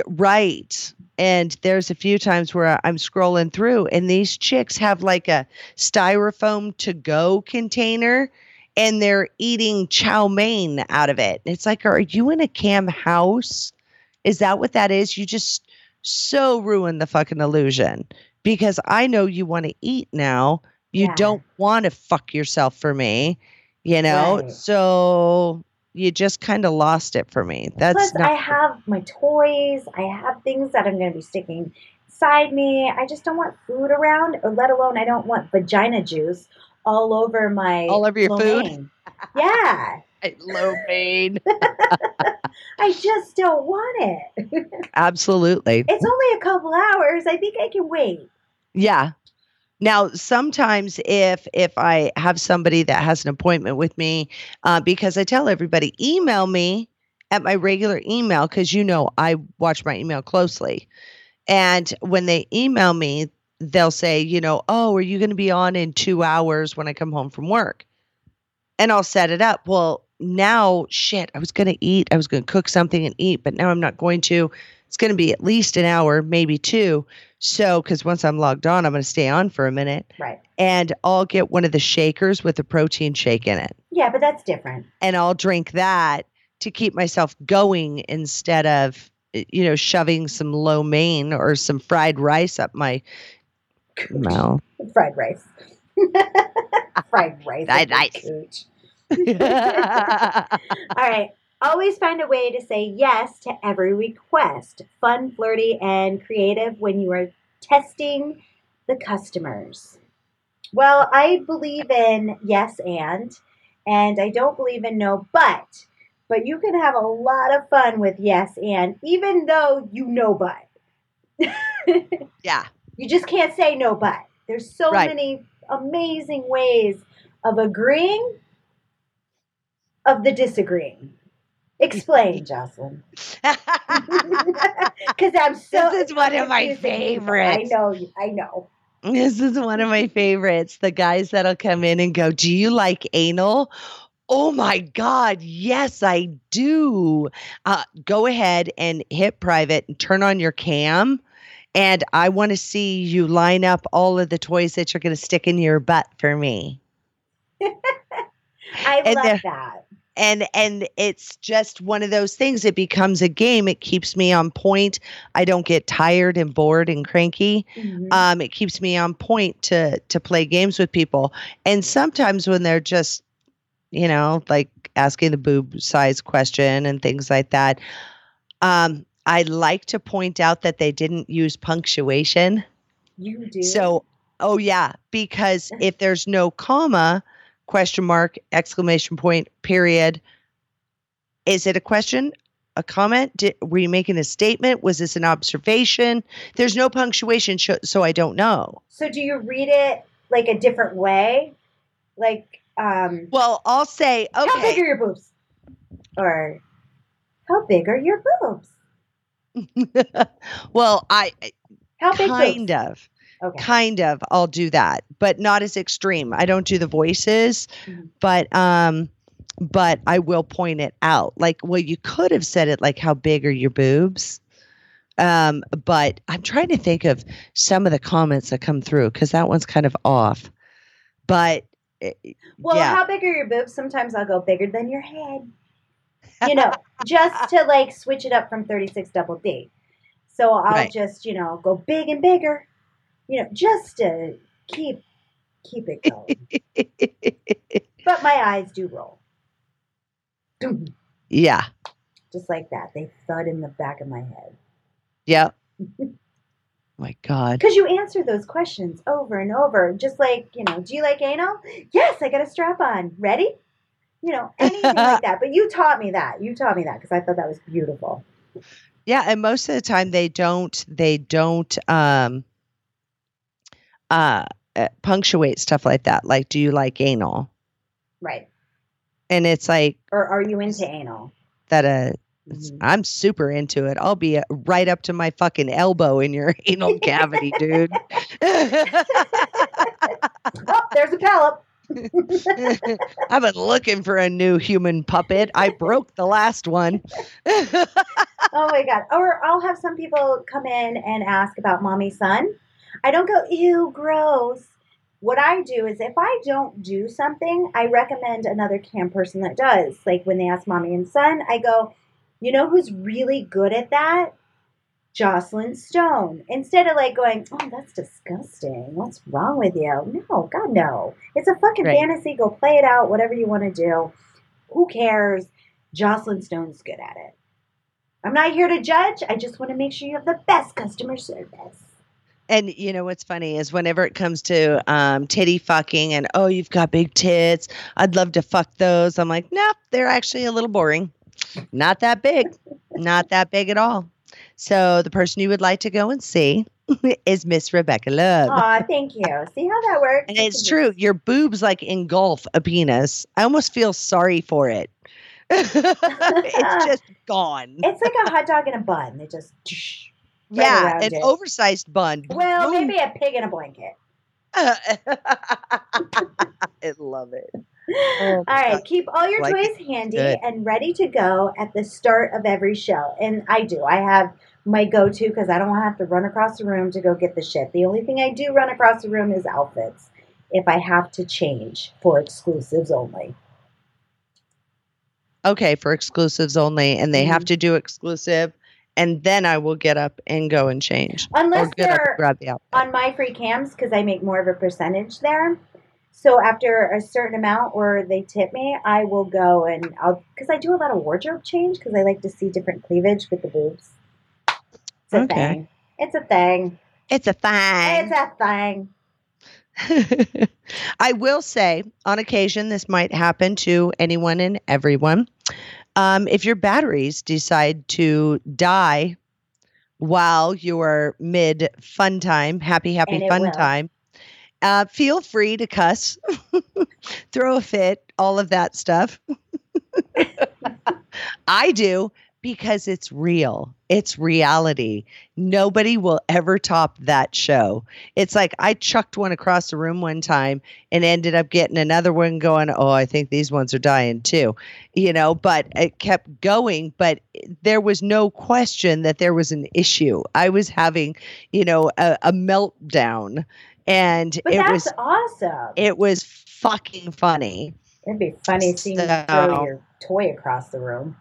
Right. And there's a few times where I'm scrolling through, and these chicks have like a styrofoam to go container and they're eating chow mein out of it. It's like, are you in a cam house? Is that what that is? You just so ruin the fucking illusion because I know you want to eat now. You Yeah. don't want to fuck yourself for me, you know? Right. So you just kind of lost it for me. That's Plus, not I have my toys. I have things that I'm going to be sticking inside me. I just don't want food around, or let alone I don't want vagina juice all over my All over your lo food? Yeah, low pain. I just don't want it. Absolutely. It's only a couple hours. I think I can wait. Yeah. Now, sometimes if if I have somebody that has an appointment with me, uh, because I tell everybody, email me at my regular email because you know I watch my email closely. And when they email me, they'll say, you know, oh, are you going to be on in two hours when I come home from work? And I'll set it up. Well, now, shit, I was going to eat. I was going to cook something and eat, but now I'm not going to. It's going to be at least an hour, maybe two. So, because once I'm logged on, I'm going to stay on for a minute Right. and I'll get one of the shakers with a protein shake in it. Yeah, but that's different. And I'll drink that to keep myself going instead of, you know, shoving some lo mein or some fried rice up my mouth. Fried rice. Fried rice. Fried rice. All right. Always find a way to say yes to every request. Fun, flirty, and creative when you are testing the customers. Well, I believe in yes and, and I don't believe in no but. but you can have a lot of fun with yes and, even though you know but. Yeah. You just can't say no but. There's so Right. many amazing ways of agreeing, of the disagreeing. Explain, Joclyn. Because I'm so. This is one of my favorites. I know. I know. This is one of my favorites. The guys that'll come in and go, Do you like anal? Oh my God, yes, I do. Uh, go ahead and hit private and turn on your cam. And I want to see you line up all of the toys that you're going to stick in your butt for me. I And love the- that. and and it's just one of those things it becomes a game it keeps me on point i don't get tired and bored and cranky Mhm. um, it keeps me on point to to play games with people. And sometimes when they're just, you know, like asking the boob size question and things like that, um, I like to point out that they didn't use punctuation. you do. So, oh yeah, because if there's no comma, question mark, exclamation point, period, is it a question? A comment? Did, were you making a statement? Was this an observation? There's no punctuation, so I don't know. So do you read it like a different way? Like, um, Well, I'll say, okay. how big are your boobs? Or how big are your boobs? well, I How big kind boobs? of, Okay. kind of, I'll do that, but not as extreme. I don't do the voices, Mhm. but um, but I will point it out. Like, well, you could have said it like, "How big are your boobs?" Um, but I'm trying to think of some of the comments that come through because that one's kind of off. But eh, Well, yeah. how big are your boobs? Sometimes I'll go bigger than your head. You know, just to like switch it up from 36 double D. So I'll Right. just, you know, go big and bigger. You know, just to keep keep it going. but my eyes do roll. Yeah, Just like that. They thud in the back of my head. yeah. My God. Because you answer those questions over and over. Just like, you know, do you like anal? Yes, I got a strap on. Ready? You know, anything like that. But you taught me that. You taught me that because I thought that was beautiful. Yeah, and most of the time they don't they don't um uh, uh punctuate stuff like that. Like, do you like anal? Right. And it's like Or are you into anal? that. Uh, Mhm. I'm super into it. I'll be uh, right up to my fucking elbow in your anal cavity, dude. Oh, there's a pallet. I've been looking for a new human puppet. I broke the last one. Oh my god. Or I'll have some people come in and ask about mommy son. I don't go, ew, gross. What I do is if I don't do something, I recommend another cam person that does. Like when they ask mommy and son, I go, you know who's really good at that? Joclyn Stone. Instead of like going, oh, that's disgusting. What's wrong with you? No, God, no. It's a fucking Right. fantasy. Go play it out, whatever you want to do. Who cares? Joclyn Stone's good at it. I'm not here to judge. I just want to make sure you have the best customer service. And you know what's funny is whenever it comes to um, titty fucking and oh you've got big tits, I'd love to fuck those. I'm like, nope, they're actually a little boring. Not that big, not that big at all. So the person you would like to go and see is Miss Rebecca Love. Aw, thank you. See how that works? And it's true, your boobs like engulf a penis. I almost feel sorry for it. it's just gone. It's like a hot dog in a bun. It just. Yeah, an it. oversized bun. Well, Boom. maybe a pig in a blanket. I love it. Oh, all right, keep all your Like toys handy Good. and ready to go at the start of every show. And I do. I have my go-to because I don't want to have to run across the room to go get the shit. The only thing I do run across the room is outfits if I have to change for exclusives only. Okay, for exclusives only, and they have Mhm. to do exclusive, and then I will get up and go and change. Unless get up and they're grab the outfit. on MyFreeCams because I make more of a percentage there. So after a certain amount where they tip me, I will go and I'll because I do a lot of wardrobe change because I like to see different cleavage with the boobs. It's a Okay. thing. It's a thing. It's a thing. It's a thing. I will say, on occasion, this might happen to anyone and everyone. Um, if your batteries decide to die while you're mid fun time, happy, happy fun will. time, uh, feel free to cuss, throw a fit, all of that stuff. I do because it's real. It's reality. Nobody will ever top that show. It's like I chucked one across the room one time and ended up getting another one going, Oh, I think these ones are dying too. You know, but it kept going. But there was no question that there was an issue. I was having, you know, a, a meltdown. And But it that's was awesome. it was fucking funny. It'd be funny seeing you throw your toy across the room,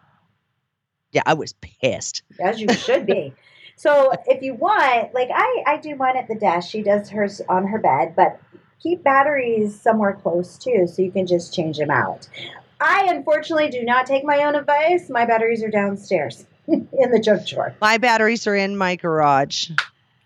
Yeah, I was pissed. as you should be. So if you want, like I, I do mine at the desk. She does hers on her bed, but keep batteries somewhere close too, so you can just change them out. I unfortunately do not take my own advice. My batteries are downstairs in the junk drawer. My batteries are in my garage.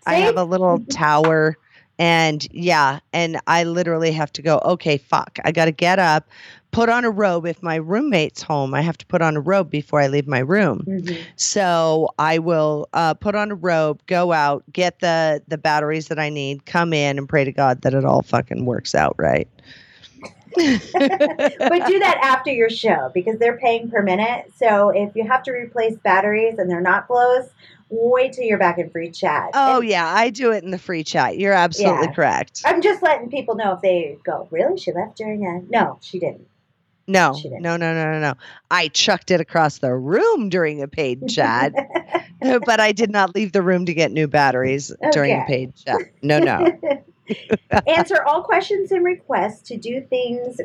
I have a little tower and yeah, and I literally have to go, okay, fuck. I got to get up, put on a robe if my roommate's home. I have to put on a robe before I leave my room. Mhm. So I will uh, put on a robe, go out, get the the batteries that I need, come in, and pray to God that it all fucking works out right. but do that after your show because they're paying per minute. So if you have to replace batteries and they're not close, wait till you're back in free chat. Oh And yeah, I do it in the free chat. You're absolutely Yeah. correct. I'm just letting people know if they go, really? She left during a. No, she didn't. No, She didn't. no, no, no, no, no. I chucked it across the room during a paid chat, but I did not leave the room to get new batteries oh, during a paid chat. No, no. Answer all questions and requests to do things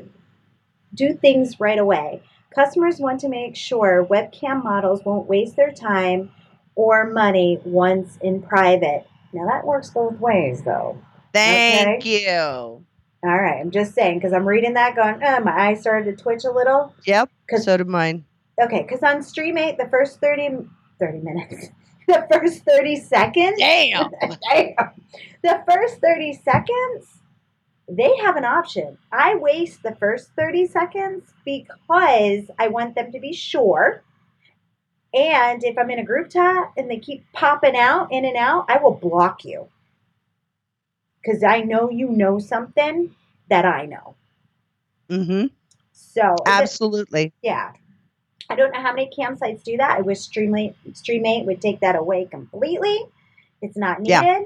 do things right away. Customers want to make sure webcam models won't waste their time or money once in private. Now that works both ways though. Thank you. All right, I'm just saying because I'm reading that going, oh, my eyes started to twitch a little. Yep. So did mine. Okay, because on Streamate, the first 30, 30 minutes, the first 30 seconds, Damn. Damn. the first 30 seconds, they have an option. I waste the first 30 seconds because I want them to be sure. And if I'm in a group chat and they keep popping out in and out, I will block you. Because I know you know something that I know. Mm-hmm. So, Absolutely. yeah. I don't know how many campsites do that. I wish Streamlate, Streamate would take that away completely. It's not needed. Yeah.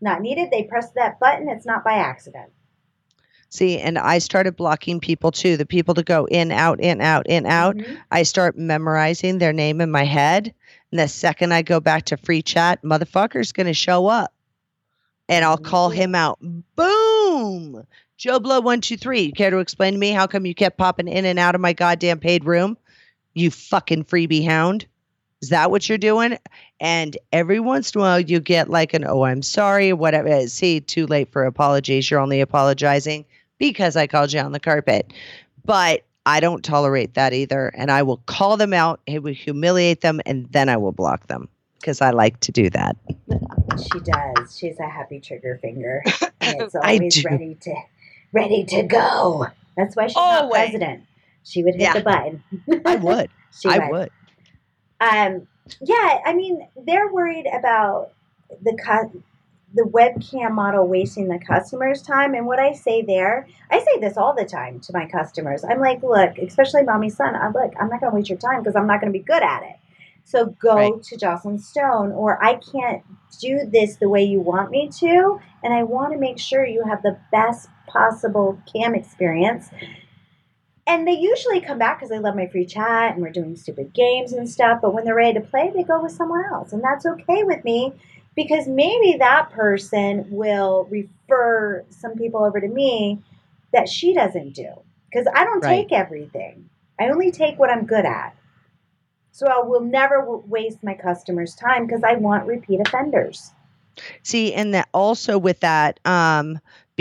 Not needed. They press that button. It's not by accident. See, and I started blocking people too. The people to go in, out, in, out, in, out. Mhm. I start memorizing their name in my head. And the second I go back to free chat, motherfucker's going to show up. And I'll call him out. Boom! Joe Blow one two three. You care to explain to me how come you kept popping in and out of my goddamn paid room? You fucking freebie hound. Is that what you're doing? And every once in a while you get like an oh I'm sorry or whatever. Uh, see, too late for apologies. You're only apologizing because I called you on the carpet. But I don't tolerate that either. And I will call them out, it will humiliate them, and then I will block them because I like to do that. She does. She's a happy trigger finger. And it's I always do. ready to ready to go. That's why she's not president. She would hit Yeah. the button. I would. she I would. Um, yeah, I mean, they're worried about the the webcam model wasting the customer's time. And what I say there, I say this all the time to my customers. I'm like, look, especially mommy son, I'm like, I'm not going to waste your time because I'm not going to be good at it. So go Right. to Joclyn Stone, or I can't do this the way you want me to, and I want to make sure you have the best possible cam experience. And they usually come back because they love my free chat and we're doing stupid games and stuff. But when they're ready to play, they go with someone else. And that's okay with me because maybe that person will refer some people over to me that she doesn't do. Because I don't Right. take everything, I only take what I'm good at. So I will never w- waste my customers' time because I want repeat offenders. See, and that also with that, um,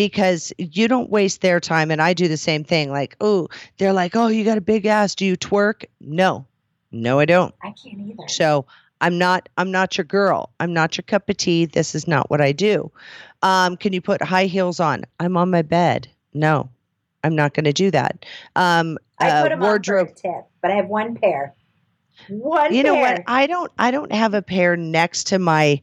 because you don't waste their time, and I do the same thing. Like, oh, they're like, oh, you got a big ass. Do you twerk? No, no, I don't. I can't either. So I'm not. I'm not your girl. I'm not your cup of tea. This is not what I do. Um, can you put high heels on? I'm on my bed. No, I'm not going to do that. Um, I uh, put them wardrobe. on for a tip, but I have one pair. One you know what? I don't I don't have a pair next to my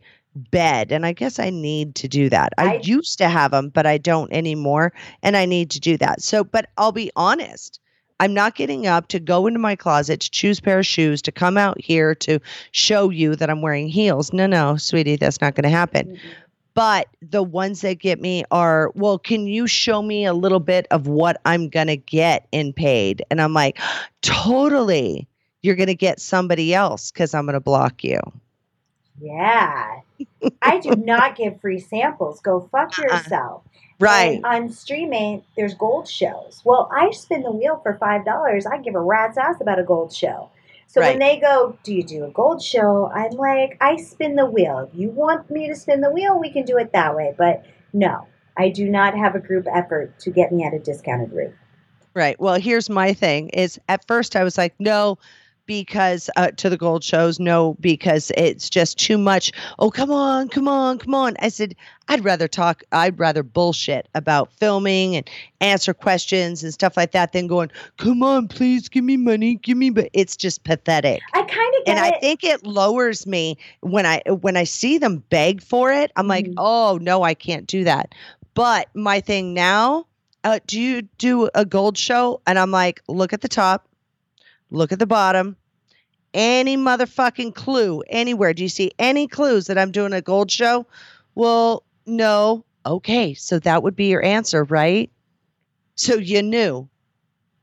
bed and I guess I need to do that. I, I- used to have them, but I don't anymore and I need to do that. So, but I'll be honest. I'm not getting up to go into my closet to choose a pair of shoes to come out here to show you that I'm wearing heels. No, no, sweetie, that's not going to happen. Mm-mm. But the ones that get me are, well, can you show me a little bit of what I'm going to get in paid? And I'm like, totally. You're going to get somebody else because I'm going to block you. Yeah. I do not give free samples. Go fuck uh-uh. yourself. Right. And on Streamate, there's gold shows. Well, I spin the wheel for five dollars. I give a rat's ass about a gold show. So when they go, "Do you do a gold show?" I'm like, "I spin the wheel. If you want me to spin the wheel, we can do it that way." But no, I do not have a group effort to get me at a discounted rate. Right. Well, here's my thing is at first I was like, no, because uh, to the gold shows, no, because it's just too much. Oh, come on, come on, come on. I said, I'd rather talk, I'd rather bullshit about filming and answer questions and stuff like that than going, come on, please give me money, give me, but it's just pathetic. I kind of get and I it. think it lowers me when I when I see them beg for it. I'm like, Mhm. oh no, I can't do that. But my thing now, uh, do you do a gold show? And I'm like, look at the top, look at the bottom, any motherfucking clue anywhere. Do you see any clues that I'm doing a gold show? Well, no. Okay, so that would be your answer, right? So you knew,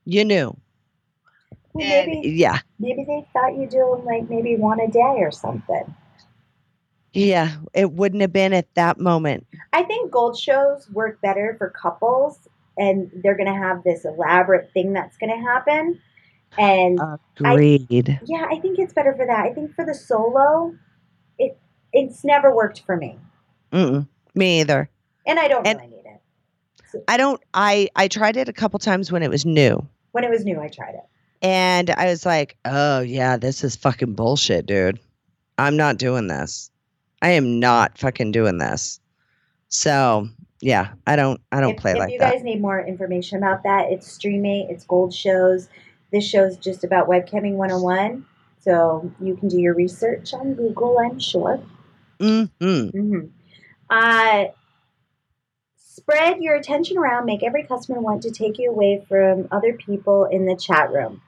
you knew. Well, And, maybe yeah, maybe they thought you do like maybe one a day or something. yeah. It wouldn't have been at that moment. I think gold shows work better for couples, and they're going to have this elaborate thing that's going to happen. And Agreed. yeah, I think it's better for that. I think for the solo, it it's never worked for me, Mm-mm, me either. and I don't And- really need it. I don't. I I tried it a couple times when it was new, When it was new, I tried it. and I was like, "Oh yeah, this is fucking bullshit, dude. I'm not doing this. I am not fucking doing this." So yeah, I don't. I don't if, play if like that. If you guys need more information about that, it's streaming, it's gold shows. This show is just about webcamming 101. So you can do your research on Google, I'm sure. Mm-hmm. hmm Uh, spread your attention around. Make every customer want to take you away from other people in the chat room.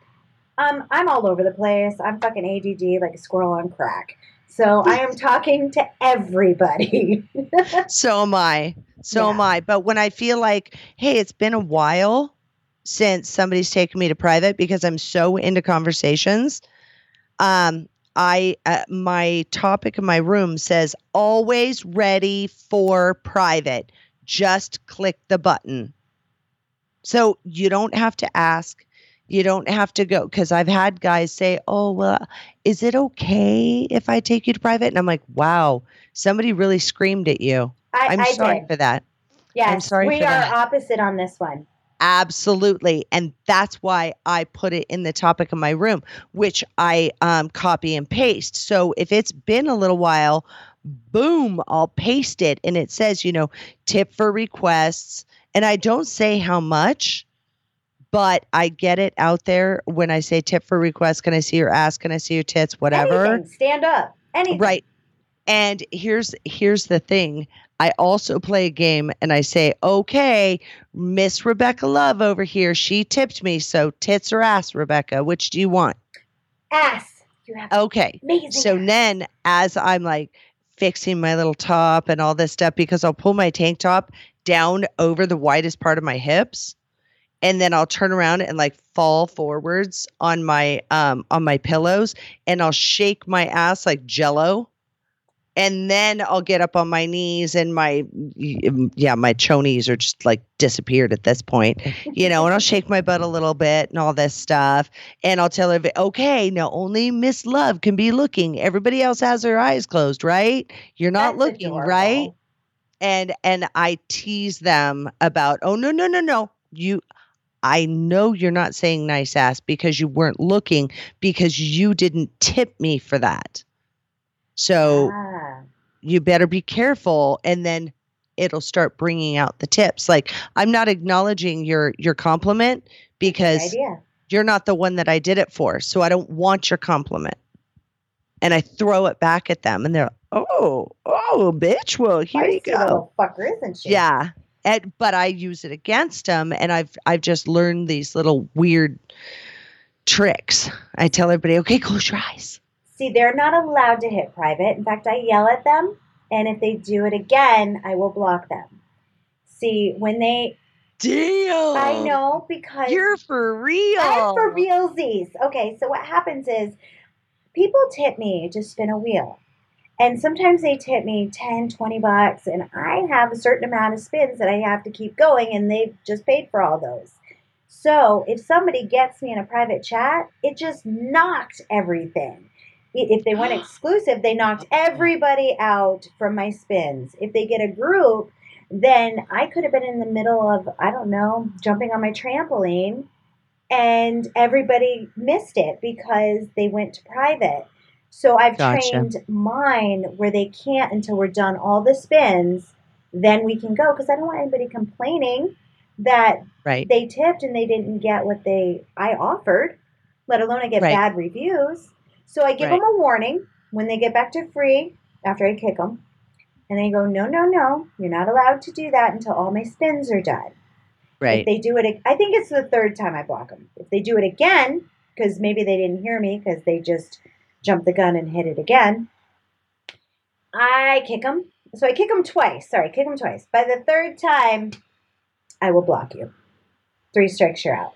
Um, I'm all over the place. I'm fucking ADD like a squirrel on crack. So I am talking to everybody. So am I. So Yeah. am I. But when I feel like, hey, it's been a while since somebody's taken me to private because I'm so into conversations. Um, I uh, my topic in my room says always ready for private. Just click the button. So you don't have to ask. You don't have to go because I've had guys say, "Oh, well, is it okay if I take you to private?" And I'm like, "Wow, somebody really screamed at you." I, I'm I sorry did. for that. Yes, I'm sorry we are that. opposite on this one. Absolutely. And that's why I put it in the topic of my room, which I um, copy and paste. So if it's been a little while, boom, I'll paste it. And it says, you know, tip for requests. And I don't say how much, but I get it out there when I say tip for requests. Can I see your ass? Can I see your tits? Whatever. Anything. Stand up. Anything. Right. And here's here's the thing. I also play a game and I say, okay, Miss Rebecca Love over here, she tipped me. So tits or ass, Rebecca, which do you want? Ass. You have Okay. amazing. So ass. then as I'm like fixing my little top and all this stuff, because I'll pull my tank top down over the widest part of my hips. And then I'll turn around and like fall forwards on my um on my pillows and I'll shake my ass like jello. And then I'll get up on my knees and my yeah, my chonies are just like disappeared at this point. You know, and I'll shake my butt a little bit and all this stuff. And I'll tell her, okay, now only Miss Love can be looking. Everybody else has their eyes closed, right? You're not That's looking, adorable. right? And and I tease them about, oh no, no, no, no. You I know you're not saying nice ass because you weren't looking because you didn't tip me for that. So Ah, you better be careful and then it'll start bringing out the tips like i'm not acknowledging your your compliment because. You're not the one that I did it for. So I don't want your compliment. And I throw it back at them and they're, oh, oh, bitch. Well, here you Feisty go. fucker, isn't she? Yeah. And, but I use it against them and I've I've just learned these little weird tricks. I tell everybody, okay, close your eyes. See, they're not allowed to hit private. In fact, I yell at them, and if they do it again, I will block them. See, when they, deal. I know because You're for real. I'm for realsies. Okay, so what happens is people tip me to spin a wheel. And sometimes they tip me 10, 20 bucks, and I have a certain amount of spins that I have to keep going, and they've just paid for all those. So if somebody gets me in a private chat, it just knocked everything. If they went exclusive, they knocked oh, everybody out from my spins. If they get a group, then I could have been in the middle of, I don't know, jumping on my trampoline and everybody missed it because they went to private. So I've Gotcha. trained mine where they can't until we're done all the spins, then we can go because I don't want anybody complaining that Right. they tipped and they didn't get what they I offered, let alone I get Right. bad reviews. So I give Right. them a warning when they get back to free after I kick them. And they go, no, no, no, you're not allowed to do that until all my spins are done. Right. If they do it, I think it's the third time I block them. If they do it again, because maybe they didn't hear me because they just jumped the gun and hit it again, I kick them. So I kick them twice. Sorry, kick them twice. By the third time, I will block you. Three strikes, you're out.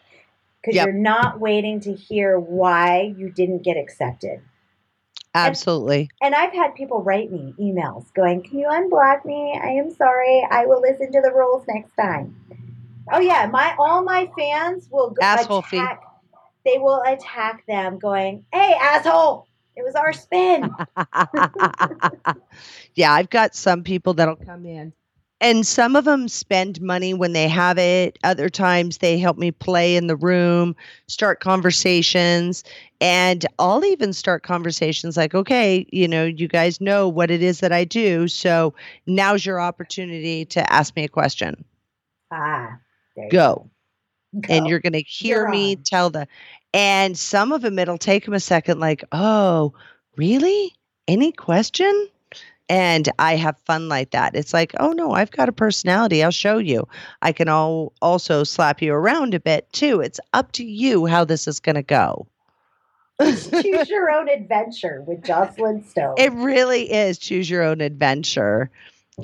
Because Yep. you're not waiting to hear why you didn't get accepted. Absolutely. And I've had people write me emails going, Can you unblock me? I am sorry. I will listen to the rules next time. Oh yeah, my all my fans will go Asshole attack they will attack them going, Hey asshole, it was our spin. yeah, I've got some people that'll come in. And some of them spend money when they have it. Other times they help me play in the room, start conversations. And I'll even start conversations like, okay, you know, you guys know what it is that I do. So now's your opportunity to ask me a question. ah. Go. go. and you're going to hear You're me on. tell the and some of them it'll take them a second like oh really any question and i have fun like that. It's like oh no i've got a personality. I'll show you. I can all also slap you around a bit too. It's up to you how this is going to go choose your own adventure with Joclyn Stone. it really is choose your own adventure.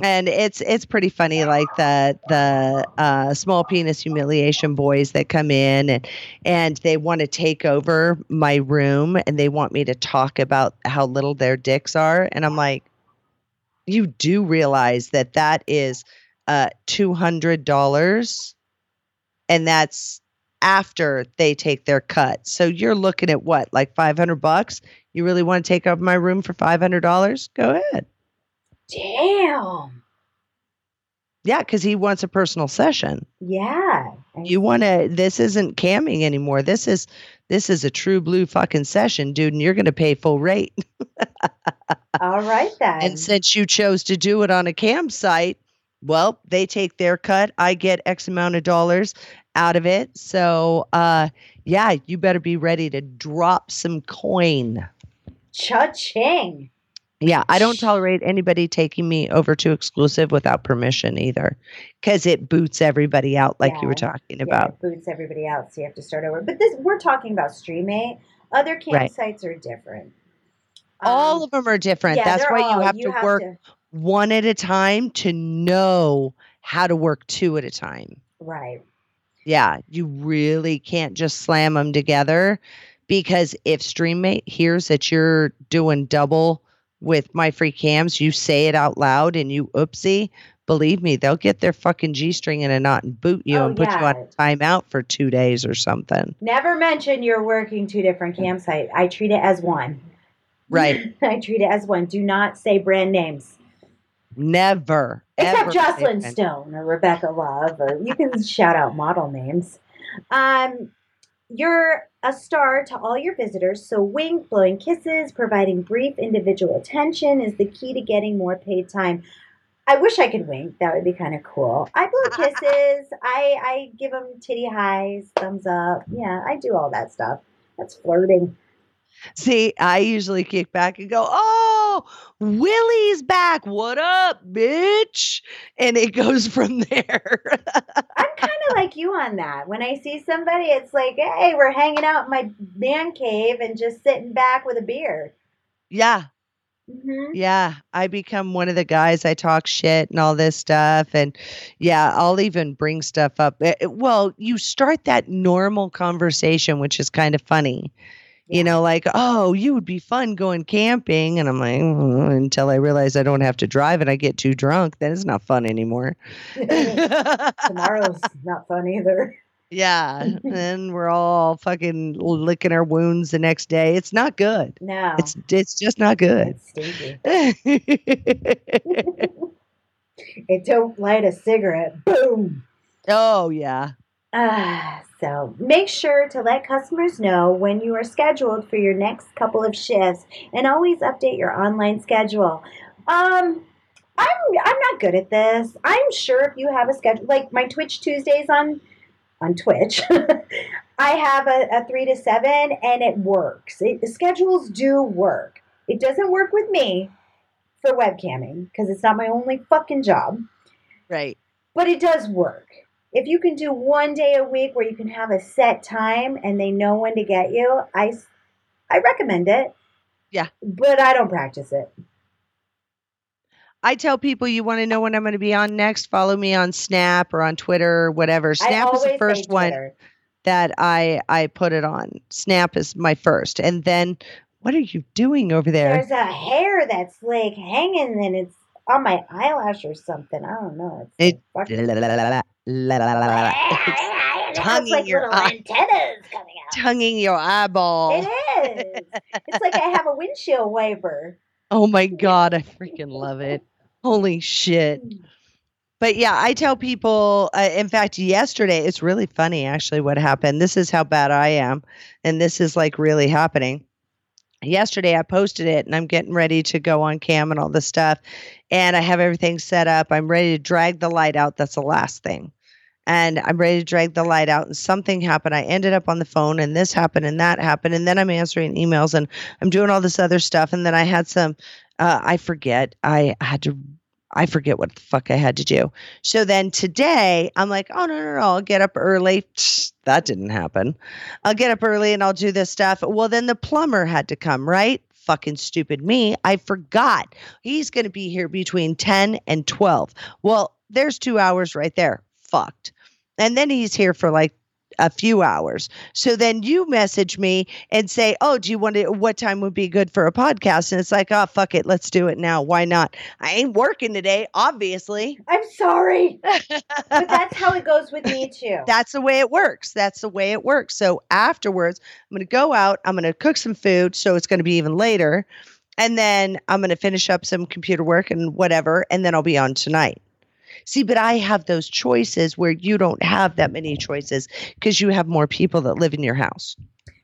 And it's it's pretty funny like the the uh, small penis humiliation boys that come in and and they want to take over my room and they want me to talk about how little their dicks are. And i'm like you do realize that that is uh $200 and that's after they take their cut so you're looking at what like 500 bucks you really want to take over my room for $500 go ahead Damn. Yeah, because he wants a personal session. Yeah. You want to. This isn't camming anymore. This is this is a true blue fucking session, dude, and you're going to pay full rate. All right then. And since you chose to do it on a campsite, well, they take their cut. I get X amount of dollars out of it. So, uh, yeah, you better be ready to drop some coin. Cha-ching. Yeah, I don't tolerate anybody taking me over to exclusive without permission either, because it boots everybody out, like you were talking Yeah, about. it boots everybody out, so you have to start over. But this, we're talking about Streamate. Other Right. campsites are different. All Um, of them are different. yeah, That's why all- you have to work one at a time to know how to work two at a time. right. Yeah, you really can't just slam them together because if Streamate hears that you're doing double with MyFreeCams, you say it out loud and you oopsie, believe me, they'll get their fucking G string in a knot and boot you Oh, and put you on a timeout for two days or something. Never mention you're working two different campsites. I treat it as one. Right. I treat it as one. Do not say brand names. Never. Except Joclyn Stone or Rebecca Love, or you can shout out model names. Um, you're a star to all your visitors, so wink, blowing kisses, providing brief individual attention is the key to getting more paid time. I wish I could wink. That would be kind of cool. I blow kisses. I I give them titty highs, thumbs up. Yeah, I do all that stuff. That's flirting. See, I usually kick back and go, "Oh, Willie's back. What up, bitch?" And it goes from there. I'm kind of like you on that. When I see somebody, it's like, hey, we're hanging out in my man cave and just sitting back with a beer. yeah, hmm yeah. I become one of the guys. I talk shit and all this stuff, and yeah, I'll even bring stuff up. Eh, eh, Well, you start that normal conversation, which is kind of funny. You know, like, oh, you would be fun going camping. And I'm like, "Mm," until I realize I don't have to drive and I get too drunk, then it's not fun anymore. Tomorrow's not fun either. Yeah. and we're all fucking licking our wounds the next day. It's not good. No, It's it's just not good. It don't light a cigarette. Boom. oh yeah. Ah, so make sure to let customers know when you are scheduled for your next couple of shifts and always update your online schedule. Um I'm I'm not good at this. I'm sure if you have a schedule like my Twitch Tuesdays on on Twitch, I have a, a three to seven and it works. It, the schedules do work. It doesn't work with me for webcamming because it's not my only fucking job Right. but it does work. If you can do one day a week where you can have a set time and they know when to get you, I, I recommend it. Yeah. But I don't practice it. I tell people you want to know when I'm going to be on next, follow me on Snap or on Twitter or whatever. Snap is the first one that I I put it on. Snap is my first. And then what are you doing over there? There's a hair that's like hanging and it's on my eyelash or something. I don't know. It's It- La, la, la. It's tonguing like your eye. antennas coming out. Tonguing your eyeball. It is. It's like I have a windshield wiper. Oh my god, I freaking love it. Holy shit. But yeah, I tell people, uh, in fact, yesterday, it's really funny actually what happened. This is how bad I am. And this is like really happening. Yesterday, I posted it and I'm getting ready to go on cam and all this stuff. And I have everything set up. I'm ready to drag the light out. That's the last thing. And I'm ready to drag the light out. And something happened. I ended up on the phone and this happened and that happened. And then I'm answering emails and I'm doing all this other stuff. And then I had some, uh, I forget, I had to I forget what the fuck I had to do. So then today I'm like, oh, no, no, no, I'll get up early. That didn't happen. I'll get up early and I'll do this stuff. Well, then the plumber had to come, right? Fucking stupid me. I forgot. He's going to be here between 10 and 12. Well, there's two hours right there. Fucked. And then he's here for like a few hours. So then you message me and say, "Oh, do you want to? What time would be good for a podcast?" And it's like, "Oh, fuck it, let's do it now. Why not? I ain't working today, obviously. I'm sorry. But that's how it goes with me too. That's the way it works. That's the way it works. So afterwards, I'm going to go out. I'm going to cook some food. So it's going to be even later. And then I'm going to finish up some computer work and whatever. And then I'll be on tonight. See, but I have those choices where you don't have that many choices because you have more people that live in your house.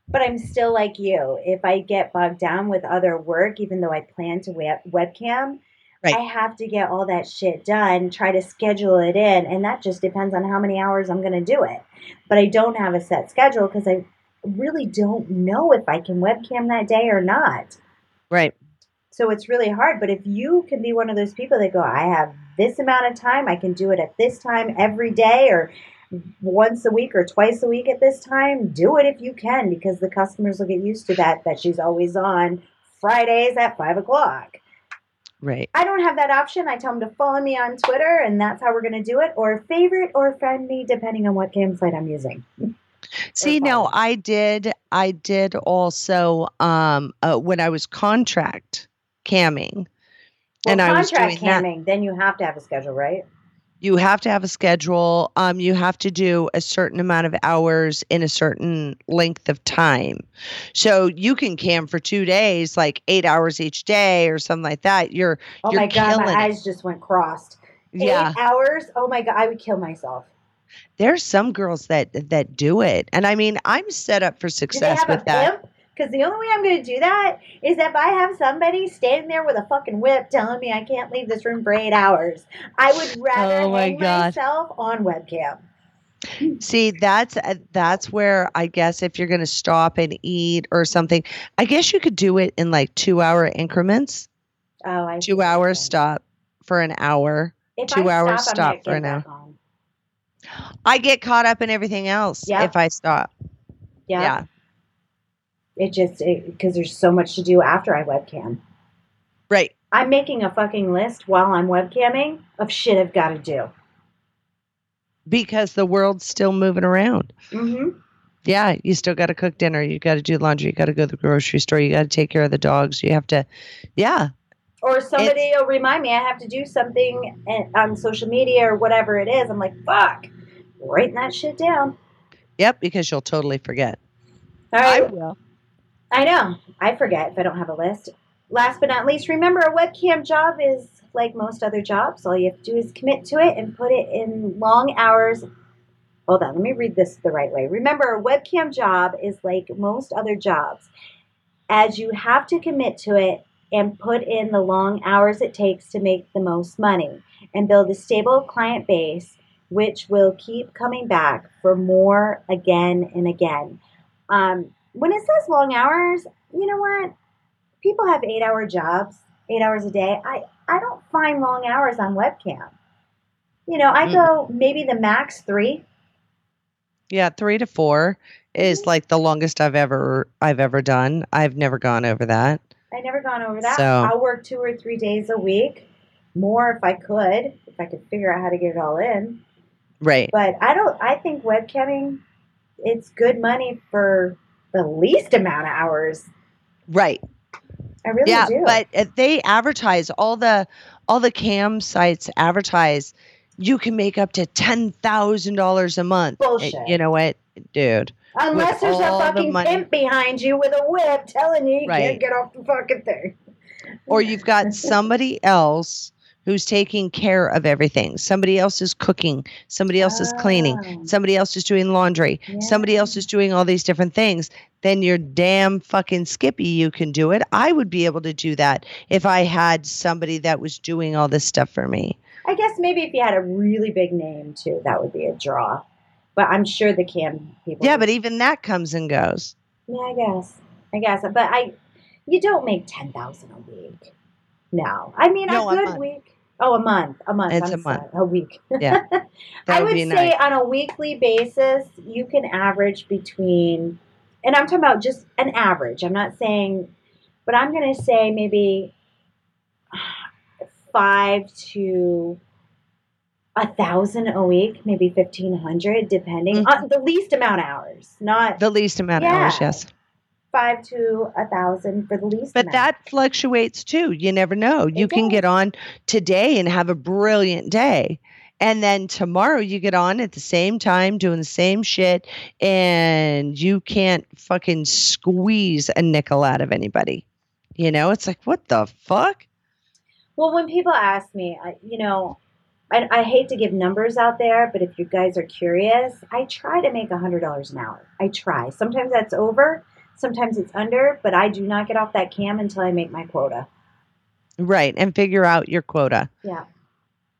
But I'm still like you. If I get bogged down with other work, even though I plan to web- webcam, Right. I have to get all that shit done, try to schedule it in, and that just depends on how many hours I'm going to do it. But I don't have a set schedule because I really don't know if I can webcam that day or not. Right. So it's really hard. But if you can be one of those people that go, I have this amount of time, I can do it at this time every day or once a week or twice a week at this time, do it if you can because the customers will get used to that, that she's always on Fridays at five o'clock. Right. I don't have that option. I tell them to follow me on Twitter and that's how we're going to do it, or favorite or friend me, depending on what campsite I'm using. See, now. I did, I did also, um, uh, when I was contract camming, Well, and I was doing that. then you have to have a schedule, right? You have to have a schedule. Um, you have to do a certain amount of hours in a certain length of time. So you can cam for two days, like eight hours each day or something like that. You're, Oh You're my God, my it. eyes just went crossed. yeah. Eight hours? Oh my God, I would kill myself. There's some girls that that do it, and I mean, I'm set up for success with that. pimp? Because the only way I'm going to do that is if I have somebody standing there with a fucking whip telling me I can't leave this room for eight hours. I would rather Oh my hang God. myself on webcam. See, that's uh, that's where I guess if you're going to stop and eat or something, I guess you could do it in like 2-hour increments. Oh, I 2 what hours stop for an hour. If two I hours stop, stop for an hour. I get caught up in everything else Yeah. if I stop. Yeah. yeah. It just because there's so much to do after I webcam. Right. I'm making a fucking list while I'm webcamming of shit I've got to do. Because the world's still moving around. Mm-hmm. Yeah, you still got to cook dinner. You got to do laundry. You got to go to the grocery store. You got to take care of the dogs. You have to, yeah, Or somebody will remind me I have to do something on social media or whatever it is. I'm like, fuck, writing that shit down. yep, because you'll totally forget. All right. will. I know. I forget if I don't have a list. Last but not least, remember a webcam job is like most other jobs. All you have to do is commit to it and put it in long hours. Hold on, let me read this the right way. Remember, a webcam job is like most other jobs, as you have to commit to it and put in the long hours it takes to make the most money and build a stable client base, which will keep coming back for more again and again. Um, when it says long hours, you know what? People have eight hour jobs, eight hours a day. I, I don't find long hours on webcam. You know, I go maybe the max three. Yeah, three to four is Mm-hmm. like the longest I've ever I've ever done. I've never gone over that. I never gone over that. So- I'll work two or three days a week, more if I could, if I could figure out how to get it all in. Right. But I don't. I think webcamming, it's good money for the least amount of hours. Right. I really yeah, do. but they advertise all the all the cam sites advertise you can make up to ten thousand dollars a month. Uh, Bullshit. You know what, dude? Unless there's a the fucking pimp behind you with a whip telling you you Right. can't get off the fucking thing. Or you've got somebody else who's taking care of everything. Somebody else is cooking. Somebody else is cleaning. Oh. Somebody else is doing laundry. Somebody else is doing all these different things. Then you're damn fucking skippy. You can do it. I would be able to do that if I had somebody that was doing all this stuff for me. I guess maybe if you had a really big name too, that would be a draw. But I'm sure the cam people. Yeah, but even that comes and goes. yeah, I guess, I guess. But I, you don't make ten thousand a week. No, I mean No, a good week. Oh, a month, a month. It's I'm a month. a week. Yeah, I would would say nice. on a weekly basis, you can average between, and I'm talking about just an average. I'm not saying, but I'm going to say maybe five to a thousand a week, maybe fifteen hundred, depending Mhm. on the least amount of hours, not The least amount of hours, yes. Five to a thousand for the least. But amount. that fluctuates too. You never know. You can get on today and have a brilliant day. And then tomorrow you get on at the same time doing the same shit and you can't fucking squeeze a nickel out of anybody. You know, it's like, what the fuck? Well, when people ask me, I, you know, I, I hate to give numbers out there, but if you guys are curious, I try to make $100 an hour. I try. Sometimes that's over, sometimes it's under, but I do not get off that cam until I make my quota. Right. And figure out your quota. Yeah,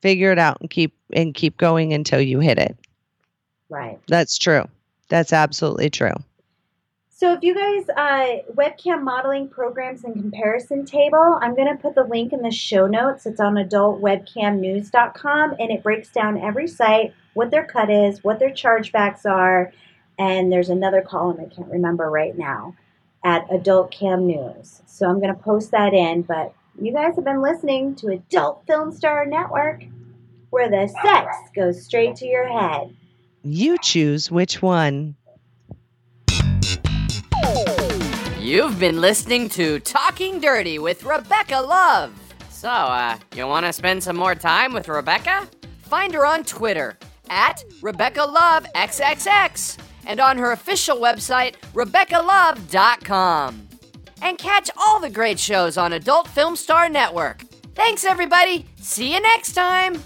Figure it out and keep and keep going until you hit it. right. That's true. That's absolutely true. So if you guys uh, webcam modeling programs and comparison table, I'm going to put the link in the show notes. It's on adultwebcamnews.com and it breaks down every site, what their cut is, what their chargebacks are, and there's another column I can't remember right now at Adult Cam News. So I'm going to post that in, but you guys have been listening to Adult Film Star Network where the sex goes straight to your head. You choose which one. You've been listening to Talking Dirty with Rebecca Love. So, uh, you want to spend some more time with Rebecca? Find her on Twitter at Rebecca Love XXX and on her official website, RebeccaLove.com. And catch all the great shows on Adult Film Star Network. Thanks, everybody. See you next time.